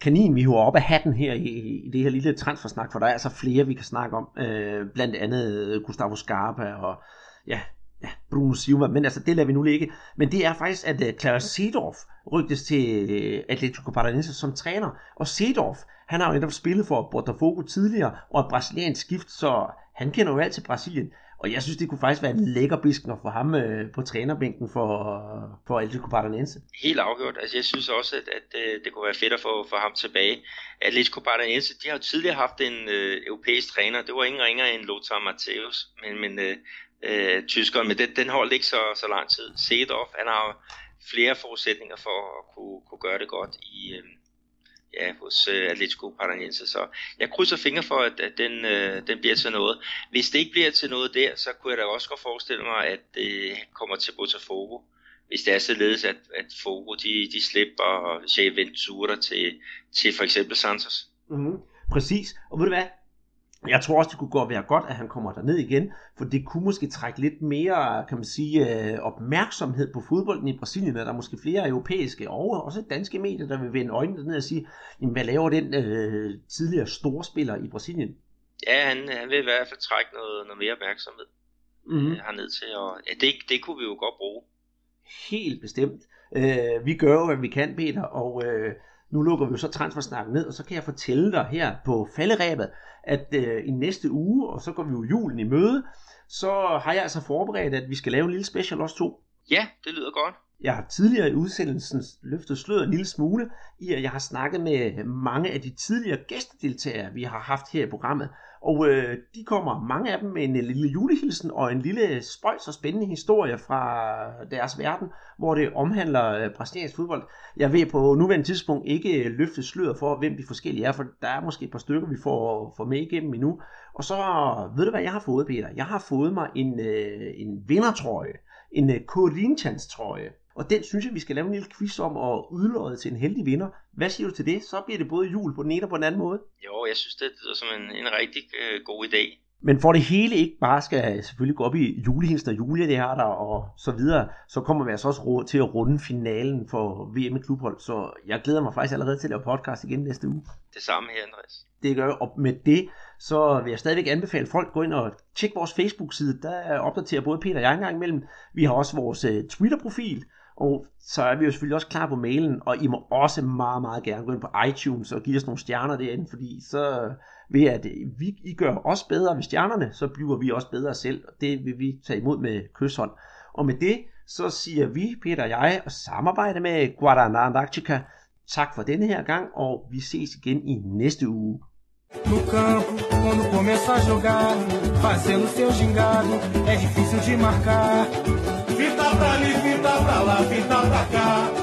kanin, vi hiver op af hatten her i, i det her lille transfersnak, for der er altså flere, vi kan snakke om. Øh, blandt andet Gustavo Scarpa og ja, ja, Bruno Silva, men altså det lader vi nu ligge. Men det er faktisk, at øh, uh, Clarence Seedorf rygtes til uh, Atletico Paranaense som træner. Og Seedorf, han har jo netop spillet for Botafogo tidligere, og et brasiliansk skift, så han kender jo alt til Brasilien. Og jeg synes, det kunne faktisk være en lækker bisken at få ham øh, på trænerbænken for, for Atletico Paranaense. Helt afgjort. Altså, jeg synes også, at, at uh, det kunne være fedt at få for ham tilbage. Atletico Paranaense, de har jo tidligere haft en øh, europæisk træner. Det var ingen ringer end Lothar Matthäus. Men, men øh, øh, tyskeren, men den, den holdt ikke så, så lang tid. Sedorf, han har flere forudsætninger for at kunne, kunne gøre det godt i, øh, ja, hos øh, Atletico Paranaense. Så jeg krydser fingre for, at, at den, øh, den bliver til noget. Hvis det ikke bliver til noget der, så kunne jeg da også godt forestille mig, at det kommer til Botafogo. Hvis det er således, at, at Fogo de, de slipper Jay Ventura til, til for eksempel Santos. Mm-hmm. Præcis. Og ved du hvad? Jeg tror også, det kunne godt være godt, at han kommer ned igen, for det kunne måske trække lidt mere, kan man sige, øh, opmærksomhed på fodbolden i Brasilien, og der er måske flere europæiske og også danske medier, der vil vende øjnene ned og sige, jamen, hvad laver den øh, tidligere storspiller i Brasilien? Ja, han, han vil i hvert fald trække noget, noget mere opmærksomhed mm-hmm. herned til, og ja, det, det kunne vi jo godt bruge. Helt bestemt. Øh, vi gør jo, hvad vi kan, Peter, og øh, nu lukker vi jo så transfersnakken ned, og så kan jeg fortælle dig her på falderæbet, at øh, i næste uge, og så går vi jo julen i møde, så har jeg altså forberedt, at vi skal lave en lille special også to. Ja, det lyder godt. Jeg har tidligere i udsendelsen løftet sløret en lille smule i, at jeg har snakket med mange af de tidligere gæstedeltagere, vi har haft her i programmet. Og øh, de kommer, mange af dem, med en øh, lille julehilsen og en lille spøjs og spændende historie fra deres verden, hvor det omhandler øh, brasiliansk fodbold. Jeg vil på nuværende tidspunkt ikke øh, løfte sløret for, hvem de forskellige er, for der er måske et par stykker, vi får, får med igennem endnu. Og så ved du, hvad jeg har fået, Peter? Jeg har fået mig en, øh, en vindertrøje, en øh, Corinthians trøje. Og den synes jeg, vi skal lave en lille quiz om og udlåde til en heldig vinder. Hvad siger du til det? Så bliver det både jul på den ene og på den anden måde. Jo, jeg synes, det lyder som en, en rigtig øh, god idé. Men for det hele ikke bare skal selvfølgelig gå op i julehilsen og juleteater og så videre, så kommer vi altså også til at runde finalen for VM i klubhold. Så jeg glæder mig faktisk allerede til at lave podcast igen næste uge. Det samme her, Andreas. Det gør jeg. Og med det, så vil jeg stadigvæk anbefale folk at gå ind og tjekke vores Facebook-side. Der opdaterer både Peter og jeg engang imellem. Vi har også vores uh, Twitter-profil, og så er vi jo selvfølgelig også klar på mailen, og I må også meget, meget gerne gå ind på iTunes og give os nogle stjerner derinde, fordi så ved at vi, I gør os bedre med stjernerne, så bliver vi også bedre selv, og det vil vi tage imod med kysshånd. Og med det, så siger vi, Peter og jeg, og samarbejde med Guadalajara Antarctica, tak for denne her gang, og vi ses igen i næste uge. No campo, quando começa a jogar, fazendo seu gingado, é difícil de marcar. Fita pra ali, final da cá.